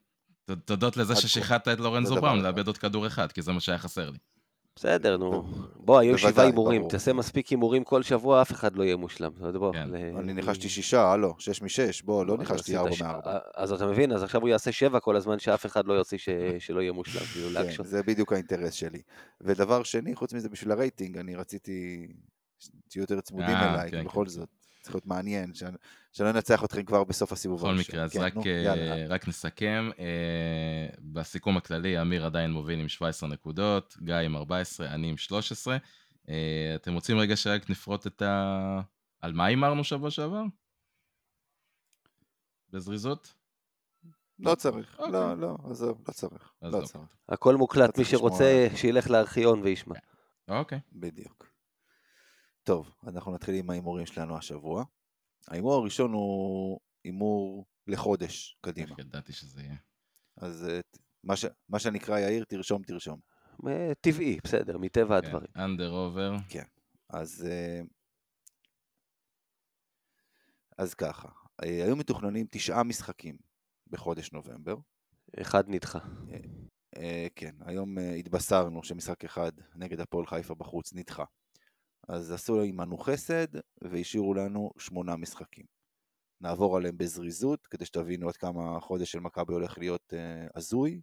כן. תודות לזה ששחטת את לורנזו בראון לאבד עוד כדור אחד, כי זה מה שהיה חסר לי. בסדר, נו. בוא, היו שבעה הימורים, תעשה מספיק הימורים כל שבוע, אף אחד לא יהיה מושלם. כן. אני ניחשתי שישה, הלו, שש משש, בוא, לא ניחשתי ארבע מארבע. אז אתה מבין, אז עכשיו הוא יעשה שבע כל הזמן, שאף אחד לא יוצא שלא יהיה מושלם, כאילו כן, זה בדיוק האינטרס שלי. ודבר שני, חוץ מזה, בשביל הרייטינג, אני רציתי שתהיו יותר צמודים אה, אליי, כן, בכל זאת. צריך להיות מעניין, שלא ננצח אתכם כבר בסוף הסיבוב בכל מקרה, אז כן, רק, נו, uh, רק נסכם. Uh, בסיכום הכללי, אמיר עדיין מוביל עם 17 נקודות, גיא עם 14, אני עם 13. Uh, אה, אתם רוצים רגע שרק נפרוט את ה... על מה הימרנו שבוע שעבר? בזריזות? לא צריך, אוקיי. לא, לא, עזוב, לא צריך, לא, לא צריך. הכל מוקלט, מי שרוצה, שילך לארכיון וישמע. אוקיי. בדיוק. טוב, אנחנו נתחיל עם ההימורים שלנו השבוע. ההימור הראשון הוא הימור לחודש קדימה. איך ידעתי שזה יהיה. אז אה, מה, ש... מה שנקרא יאיר, תרשום, תרשום. אה, טבעי, בסדר, מטבע כן, הדברים. אנדר עובר. כן, אז... אה, אז ככה, היו מתוכננים תשעה משחקים בחודש נובמבר. אחד נדחה. כן, היום התבשרנו שמשחק אחד נגד הפועל חיפה בחוץ נדחה. אז עשו עמנו חסד והשאירו לנו שמונה משחקים. נעבור עליהם בזריזות, כדי שתבינו עד כמה החודש של מכבי הולך להיות uh, הזוי.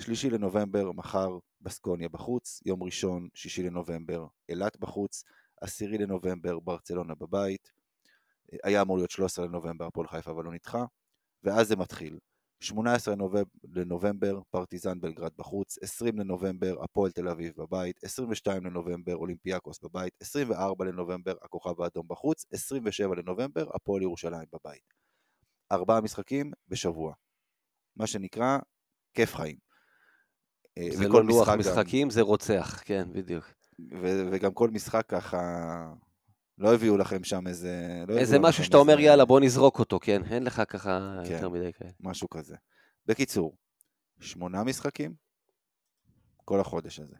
שלישי לנובמבר, מחר בסקוניה בחוץ, יום ראשון, שישי לנובמבר, אילת בחוץ, עשירי לנובמבר, ברצלונה בבית, היה אמור להיות 13 לנובמבר, הפועל חיפה אבל לא נדחה, ואז זה מתחיל. 18 לנובמבר, לנובמבר פרטיזן בלגרד בחוץ, 20 לנובמבר הפועל תל אביב בבית, 22 לנובמבר אולימפיאקוס בבית, 24 לנובמבר הכוכב האדום בחוץ, 27 לנובמבר הפועל ירושלים בבית. ארבעה משחקים בשבוע. מה שנקרא כיף חיים. אה, זה לא לוח משחק גם- משחקים, זה רוצח, כן, בדיוק. ו- וגם כל משחק ככה, לא הביאו לכם שם איזה... לא איזה משהו שאתה אומר, יאללה, בוא נזרוק אותו, כן? אין לך ככה כן. יותר מדי כאלה. משהו כזה. בקיצור, שמונה משחקים כל החודש הזה.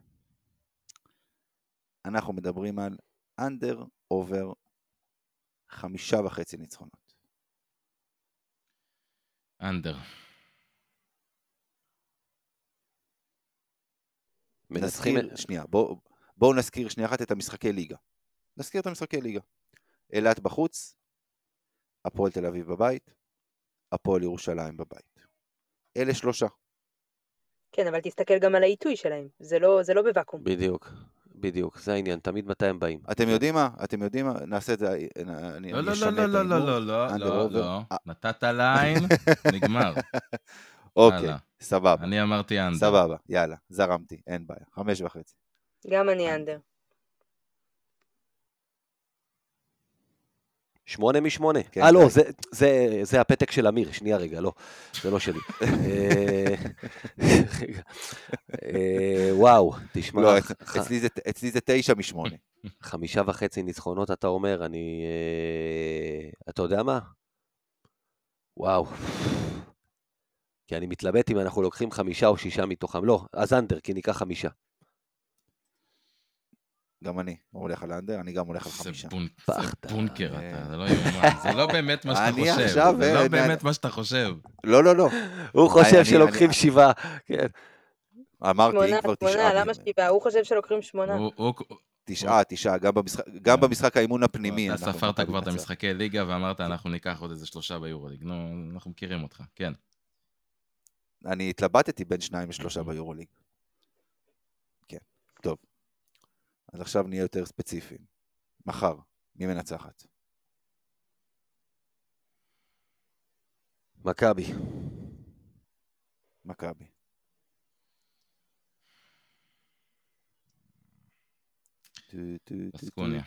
אנחנו מדברים על אנדר אובר חמישה וחצי ניצחונות. אנדר. מנצחים... שנייה, בואו בוא נזכיר שנייה אחת את המשחקי ליגה. נזכיר את המשחקי ליגה. אילת בחוץ, הפועל תל אביב בבית, הפועל ירושלים בבית. אלה שלושה. כן, אבל תסתכל גם על העיתוי שלהם. זה לא, זה לא בוואקום. בדיוק, בדיוק, זה העניין, תמיד מתי הם באים. אתם יודעים מה? אתם יודעים מה? נעשה את זה, אני לא, לא, לא, אשנה לא, את לא. לא, לא, under לא, over. לא. אה. נתת line, נגמר. אוקיי. סבבה, אני אמרתי under. סבבה, יאללה, זרמתי, אין בעיה, חמש וחצי. גם אני under. שמונה משמונה. כן, אה, לא, די. זה, זה, זה הפתק של אמיר, שנייה רגע, לא, זה לא שלי. אה. אה, וואו, תשמע, לא, ח- אצ- אצלי זה- אצלי זה תשע משמונה. חמישה וחצי ניצחונות, אתה אומר, אני... אה, אתה יודע מה? וואו. כי אני מתלבט אם אנחנו לוקחים חמישה או שישה מתוכם. לא, אז אנדר, כי ניקח חמישה. גם אני הולך על האנדר, אני גם הולך על חמישה. זה בונקר אה. אתה, זה לא יאומן. זה לא באמת מה שאתה חושב. זה אה, לא באמת אני- מה שאתה חושב. לא, לא, לא, הוא חושב שלוקחים שבעה. כן. אמרתי, אם שמונה, כבר שמונה, תשעה. למה ב- שבעה? הוא חושב שלוקחים שמונה. תשעה, תשעה, גם במשחק- גם במשחק האימון הפנימי. אתה ספרת כבר את. המשחקי ליגה ואמרת אנחנו ניקח עוד איזה שלושה ביורוליג. נו, אנחנו מכירים אותך. כן. אני התלבטתי בין שניים לשלושה ביורוליג. כן, טוב. אז עכשיו נהיה יותר ספציפיים. מחר, מי מנצחת? מכבי. מכבי. בסקוניה.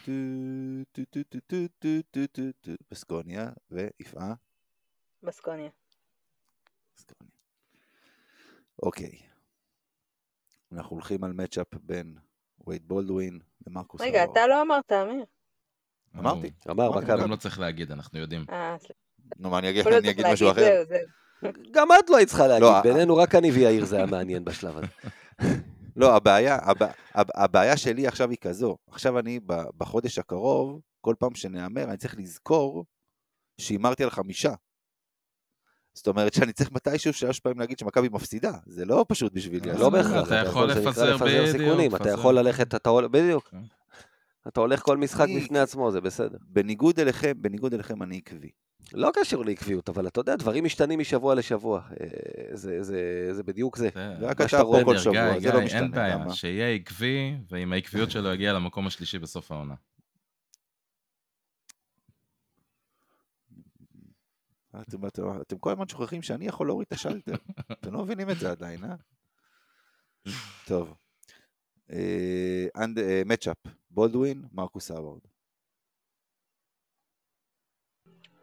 בסקוניה, ויפעה? בסקוניה. בסקוניה. אוקיי. אנחנו הולכים על מצ'אפ בין וייד בולדווין ומרקוס רגע. אתה לא אמרת, אמיר. אמרתי. אמר הוא מכבי. גם לא צריך להגיד, אנחנו יודעים. אה. נו, מה, אני אגיד משהו אחר? גם את לא היית צריכה להגיד, לא, בינינו רק אני ויאיר זה היה מעניין בשלב הזה. לא, הבעיה, הב- הב- הבעיה שלי עכשיו היא כזו. עכשיו אני, בחודש הקרוב, כל פעם שנהמר, אני צריך לזכור שהימרתי על חמישה. זאת אומרת שאני צריך מתישהו שלוש פעמים להגיד שמכבי מפסידה. זה לא פשוט בשבילי. לא בהכרח. אתה יכול לפזר, סיכונים, אתה. יכול ללכת, אתה הולך, בדיוק. כן. אתה הולך כל משחק בפני עצמו, זה בסדר. בניגוד אליכם, בניגוד אליכם אני עקבי. לא קשור לעקביות, אבל אתה יודע, דברים משתנים משבוע לשבוע. אה, זה- זה זה בדיוק זה. זה- רק אתה רואה, כל שבוע, גיא, זה לא משתנה. אין בעיה, למה? שיהיה עקבי, ועם העקביות שלו יגיע למקום השלישי בסוף העונה. אתם, אתם, אתם כל הזמן שוכחים שאני יכול להוריד את השלטר. אתם לא מבינים את זה עדיין, אה? טוב. אה, und- אה, matchup, בולדווין, מרקוס האוורד.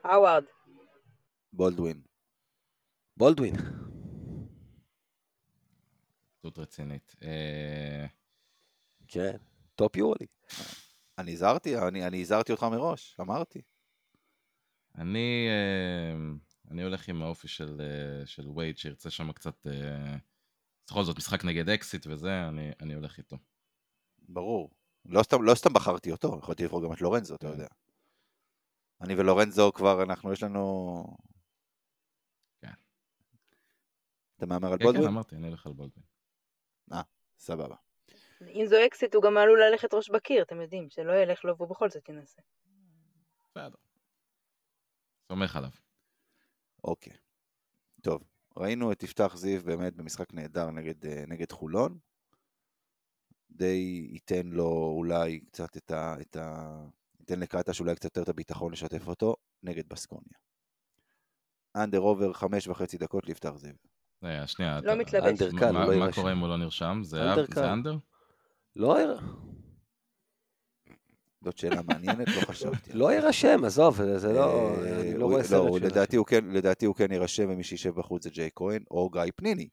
האווארד. בולדווין. בולדווין. זאת רצינית. אה, כן, top יורוליג. אני הזהרתי, אני, אני הזהרתי אותך מראש, אמרתי. אני אה, אני הולך עם האופי של אה, של וייד, שירצה שם קצת... אה, בכל זאת, משחק נגד אקסיט וזה, אני אני הולך איתו. ברור. לא סתם, לא סתם בחרתי אותו, יכולתי לבחור גם את לורנזו, אתה כן. יודע. אני ולורנזו כבר, אנחנו, יש לנו... כן. אתה מהמר על כן, כן, בולדווין? אמרתי, אני הולך על בולדווין. סבבה. אם זו אקסיט הוא גם עלול ללכת ראש בקיר, אתם יודעים, שלא ילך לו והוא בכל זאת ינסה. בסדר. סומך עליו. אוקיי. טוב, ראינו את יפתח זיו באמת במשחק נהדר נגד, אה, נגד חולון. די ייתן לו אולי קצת את ה... את ה... ייתן לקטש אולי קצת יותר את הביטחון לשתף אותו נגד בסקוניה. אנדר עובר חמש וחצי דקות ליפתח זיו. רגע, שנייה. לא אתה- מתלבש. אנדר מה- קל, לא מה. קורה אם הוא לא נרשם? זה אנדר? לא זאת שאלה מעניינת, לא חשבתי. לא יירשם, עזוב, זה לא... אה, אני לא רואה סרט הוא- שלו. לדעתי הוא כן- לדעתי הוא כן יירשם, ומי שישב בחוץ זה ג'יי כהן, או גיא פניני.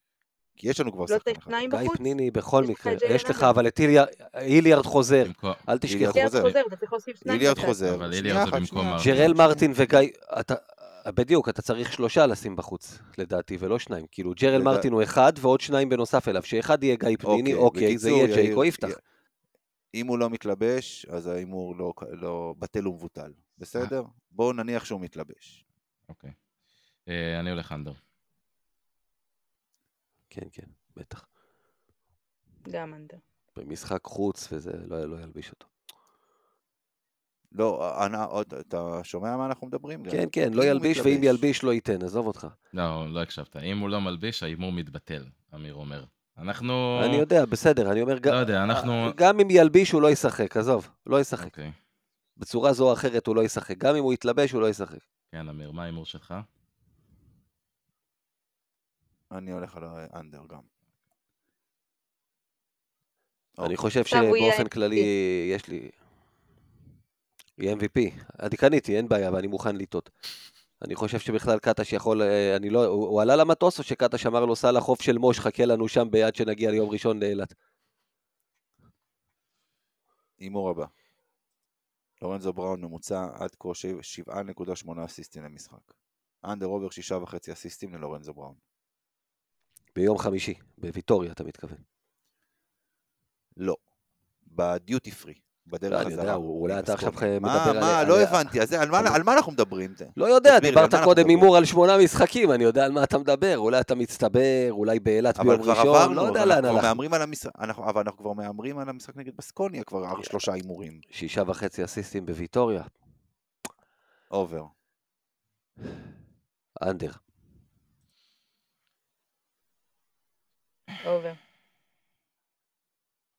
כי יש לנו כבר לא שחקן אחד. שניים גיא? פניני בכל מקרה. יש לך. אבל את איליארד- איליארד חוזר, אל תשכחו. איליארד איליארד חוזר. אתה צריך להוסיף שניים. איליארד בצד. חוזר. אבל איליארד זה במקום. מרטין. ג'רל מרטין וגיא... בדיוק, אתה צריך שלושה לשים בחוץ, לדעתי, ולא שניים. כאילו, ג'רל מרטין הוא אחד, ועוד שניים בנוסף אליו. שאחד יהיה גיא פניני, אוקיי, זה בקיצור, יהיה ג'ייק יאיר- או יפתח. אם הוא לא מתלבש, אז ההימור לא- לא בטל ומבוטל. בסדר? בואו נניח שהוא מתלבש. אוקיי. אה, אני הולך אנדר. כן, כן, בטח. גם אנדר. במשחק חוץ, וזה לא לא ילביש אותו. לא, אנא, עוד, אתה שומע מה אנחנו מדברים? כן, כן, לא ילביש, ואם. ילביש לא ייתן, עזוב אותך. לא, לא הקשבת. אם הוא לא מלביש, ההימור מתבטל, אמיר אומר. אנחנו... אני יודע, בסדר, אני אומר, לא יודע, אנחנו... גם אם ילביש הוא לא ישחק, עזוב, לא ישחק. אוקיי. בצורה זו או אחרת הוא לא ישחק. גם אם הוא יתלבש הוא לא ישחק. כן, אמיר, מה ההימור שלך? אני הולך על האנדר גם. אני אוקיי. חושב שבאופן. כללי יש לי... יהיה MVP. אני קניתי, אין בעיה, ואני מוכן לטעות. אני חושב שבכלל קטש יכול... אה, אני לא... הוא הוא עלה למטוס או שקטש אמר לו סע לחוף של מוש, חכה לנו שם ביד שנגיע ליום ראשון לאילת? הימור הבא. לורנזו בראון ממוצע עד כה ש- 7.8 אסיסטים למשחק. אנדר עובר 6.5 אסיסטים ללורנזו בראון. ביום חמישי, בוויטוריה אתה מתכוון. לא. בדיוטי פרי. בדרך לא, חזרה. אני יודע, הוא- אולי אתה עכשיו. מדבר מה, על- מה, לא על- הבנתי. אז על מה- על- על מה אנחנו מדברים? זה? לא יודע, דיברת קודם? הימור על שמונה משחקים, אני יודע על מה אתה מדבר. אולי אתה מצטבר, אולי באילת אבל ביום ראשון, לא יודע לאן הלכנו. אבל אנחנו כבר מהמרים על המשחק נגד בסקוניה כבר שלושה הימורים. שישה וחצי אסיסטים בוויטוריה, over. under. over.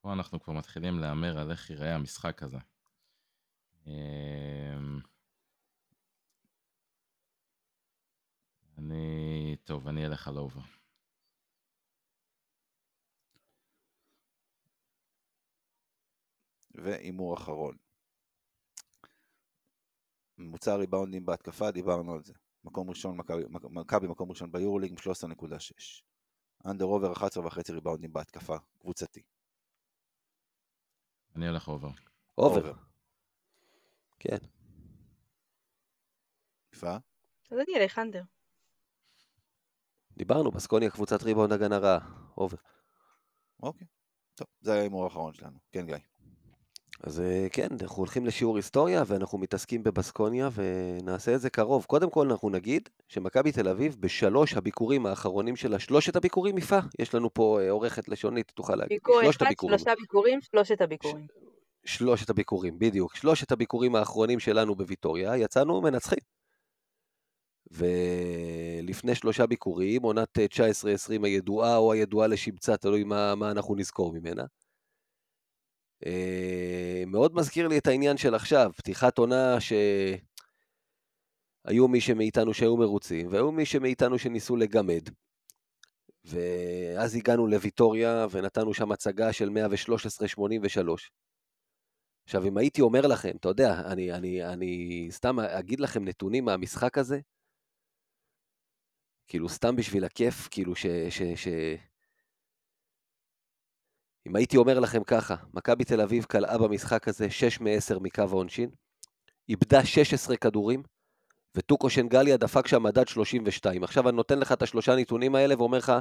פה אנחנו כבר מתחילים להמר על איך ייראה המשחק הזה. אמ, אני... טוב, אני אלך על אובר. והימור אחרון. ממוצע הריבאונדים בהתקפה, דיברנו על זה. מקום ראשון, מכבי- מקום ראשון ביורוליג עם 13.6. אנדר עובר 11.5 ריבאונדים בהתקפה, קבוצתי. אני הולך over. over. כן. יפה. אז אני אלך under. דיברנו, בסקוניה קבוצת ריבאונד הגנה רעה. over. אוקיי. טוב, זה היה ההימור האחרון שלנו. כן, גיא. אז אה, כן, אנחנו הולכים לשיעור היסטוריה ואנחנו מתעסקים בבסקוניה ונעשה את זה קרוב. קודם כל אנחנו נגיד שמכבי תל אביב בשלוש הביקורים האחרונים שלה, שלושת הביקורים יפה, יש לנו פה אה, עורכת לשונית, תוכל להגיד. ביקור אחד, הביקורים. שלושה ביקורים, שלושת הביקורים. שלושת הביקורים, בדיוק. שלושת הביקורים האחרונים שלנו בוויטוריה, יצאנו מנצחים. ולפני שלושה ביקורים, עונת אה, 19-20 הידועה או הידועה לשבצה, תלוי מה, מה אנחנו נזכור ממנה. אה, מאוד מזכיר לי את העניין של עכשיו, פתיחת עונה שהיו מי שמאיתנו שהיו מרוצים, והיו מי שמאיתנו שניסו לגמד. ואז הגענו לוויטוריה ונתנו שם הצגה של 113-83. עכשיו, אם הייתי אומר לכם, אתה יודע, אני, אני, אני סתם אגיד לכם נתונים מהמשחק הזה, כאילו, סתם בשביל הכיף, כאילו ש... ש, ש... אם הייתי אומר לכם ככה, מכבי תל אביב קלעה במשחק הזה 6 מ-10 מקו העונשין, איבדה 16 כדורים, וטוקו שנגליה דפק שם מדד 32. עכשיו אני נותן לך את השלושה נתונים האלה ואומר לך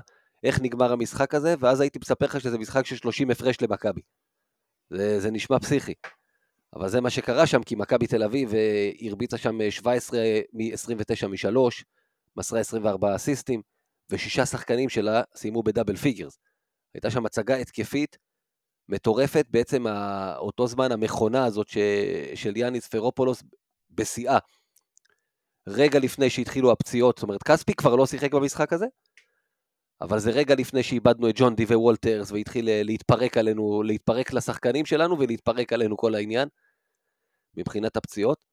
איך נגמר המשחק הזה, ואז הייתי מספר לך שזה משחק של 30 הפרש למכבי. זה, זה נשמע פסיכי. אבל זה מה שקרה שם, כי מכבי תל אביב אה, הרביצה שם 17 מ-29 מ-3, מסרה 24 אסיסטים, ושישה שחקנים שלה סיימו ב double figures. הייתה שם הצגה התקפית מטורפת, בעצם אותו זמן המכונה הזאת ש... של יאניס פרופולוס בשיאה. רגע לפני שהתחילו הפציעות, זאת אומרת, כספי כבר לא שיחק במשחק הזה, אבל זה רגע לפני שאיבדנו את ג'ון די ווולטרס והתחיל אה, להתפרק עלינו, להתפרק לשחקנים שלנו ולהתפרק עלינו כל העניין, מבחינת הפציעות.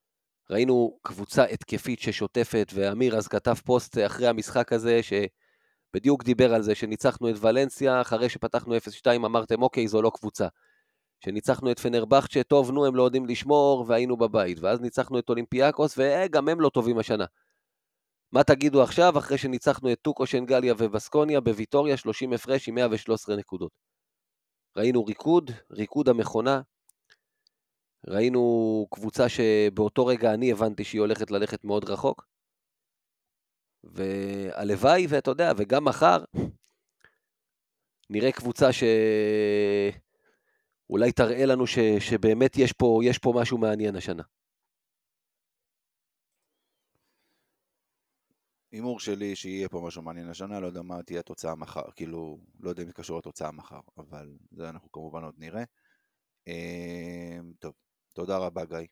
ראינו קבוצה התקפית ששוטפת, ואמיר אז כתב פוסט אחרי המשחק הזה, שבדיוק דיבר על זה, שניצחנו את ולנסיה, אחרי שפתחנו 0-2 אמרתם, אוקיי, זו לא קבוצה. שניצחנו את פנרבכצ'ה, טוב, נו, הם לא יודעים לשמור, והיינו בבית. ואז ניצחנו את אולימפיאקוס, וגם הם לא טובים השנה. מה תגידו עכשיו, אחרי שניצחנו את טוקו שנגליה ובסקוניה בוויטוריה, 30 הפרש עם 113 נקודות. ראינו ריקוד, ריקוד המכונה. ראינו קבוצה שבאותו רגע אני הבנתי שהיא הולכת ללכת מאוד רחוק. והלוואי, ואתה יודע, וגם מחר, נראה קבוצה שאולי תראה לנו ש... שבאמת יש פה, יש פה משהו מעניין השנה. הימור שלי שיהיה פה משהו מעניין השנה, לא יודע מה תהיה התוצאה מחר, כאילו, לא יודע אם זה קשור לתוצאה מחר, אבל זה אנחנו כמובן עוד נראה. אמ, טוב, תודה רבה גיא.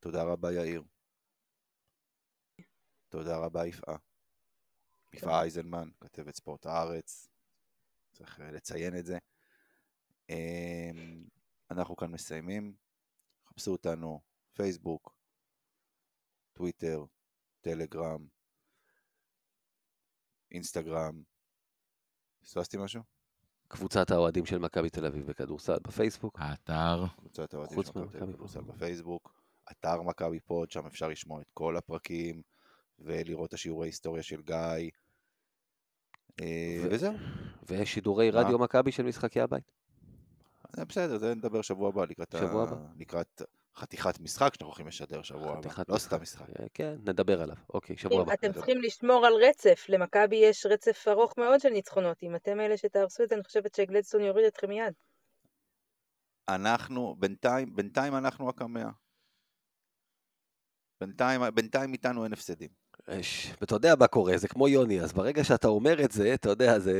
תודה רבה יאיר. תודה רבה יפעה. יפעה אייזנמן, כתבת ספורט הארץ, צריך אה, לציין את זה. אמ, אנחנו כאן מסיימים, חפשו אותנו, פייסבוק, טוויטר, טלגרם, אינסטגרם. פספסתי משהו? קבוצת האוהדים של מכבי תל אביב בכדורסל בפייסבוק. האתר. קבוצת האוהדים של מכבי תל אביב בכדורסל בפייסבוק. אתר מכבי פוד, שם אפשר לשמוע את כל הפרקים ולראות את השיעורי היסטוריה של גיא. אה, וזהו. ויש שידורי רדיו מכבי של משחקי הבית. זה בסדר, זה נדבר שבוע הבא לקראת, שבוע הבא. לקראת חתיכת משחק שאנחנו הולכים לשדר שבוע הבא, לא סתם משחק. אה, כן, נדבר עליו. אוקיי, שבוע הבא. אתם צריכים לשמור על רצף, למכבי יש רצף ארוך מאוד של ניצחונות. אם אתם אלה שתהרסו את זה, אני חושבת שגלדסטון יוריד אתכם מיד. אנחנו, בינתיים, בינתיים אנחנו הקמע. בינתיים, בינתיים איתנו אין הפסדים. ואתה יודע מה קורה, זה כמו יוני, אז ברגע שאתה אומר את זה, אתה יודע, זה...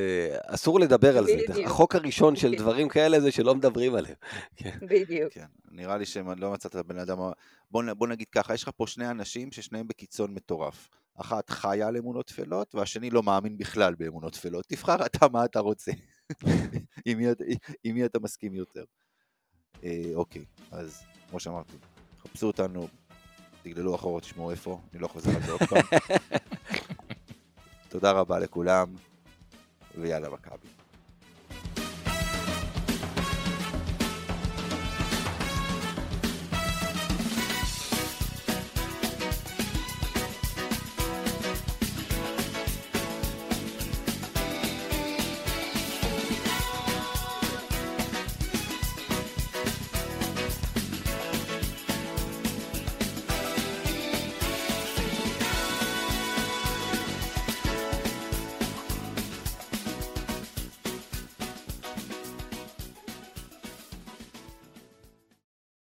אסור לדבר על זה. בדיוק. החוק הראשון של דברים כאלה זה שלא מדברים עליהם. כן. בדיוק. כן, נראה לי שלא מצאת בן אדם... בוא, בוא נגיד ככה, יש לך פה שני אנשים ששניהם בקיצון מטורף. אחת חיה על אמונות טפלות, והשני לא מאמין בכלל באמונות טפלות. תבחר אתה מה אתה רוצה. עם, מי, עם מי אתה מסכים יותר. אה, אוקיי, אז כמו שאמרתי, חפשו אותנו, תגללו אחורה, תשמעו איפה, אני לא חוזר על זה עוד פעם. תודה רבה לכולם, ויאללה מכבי.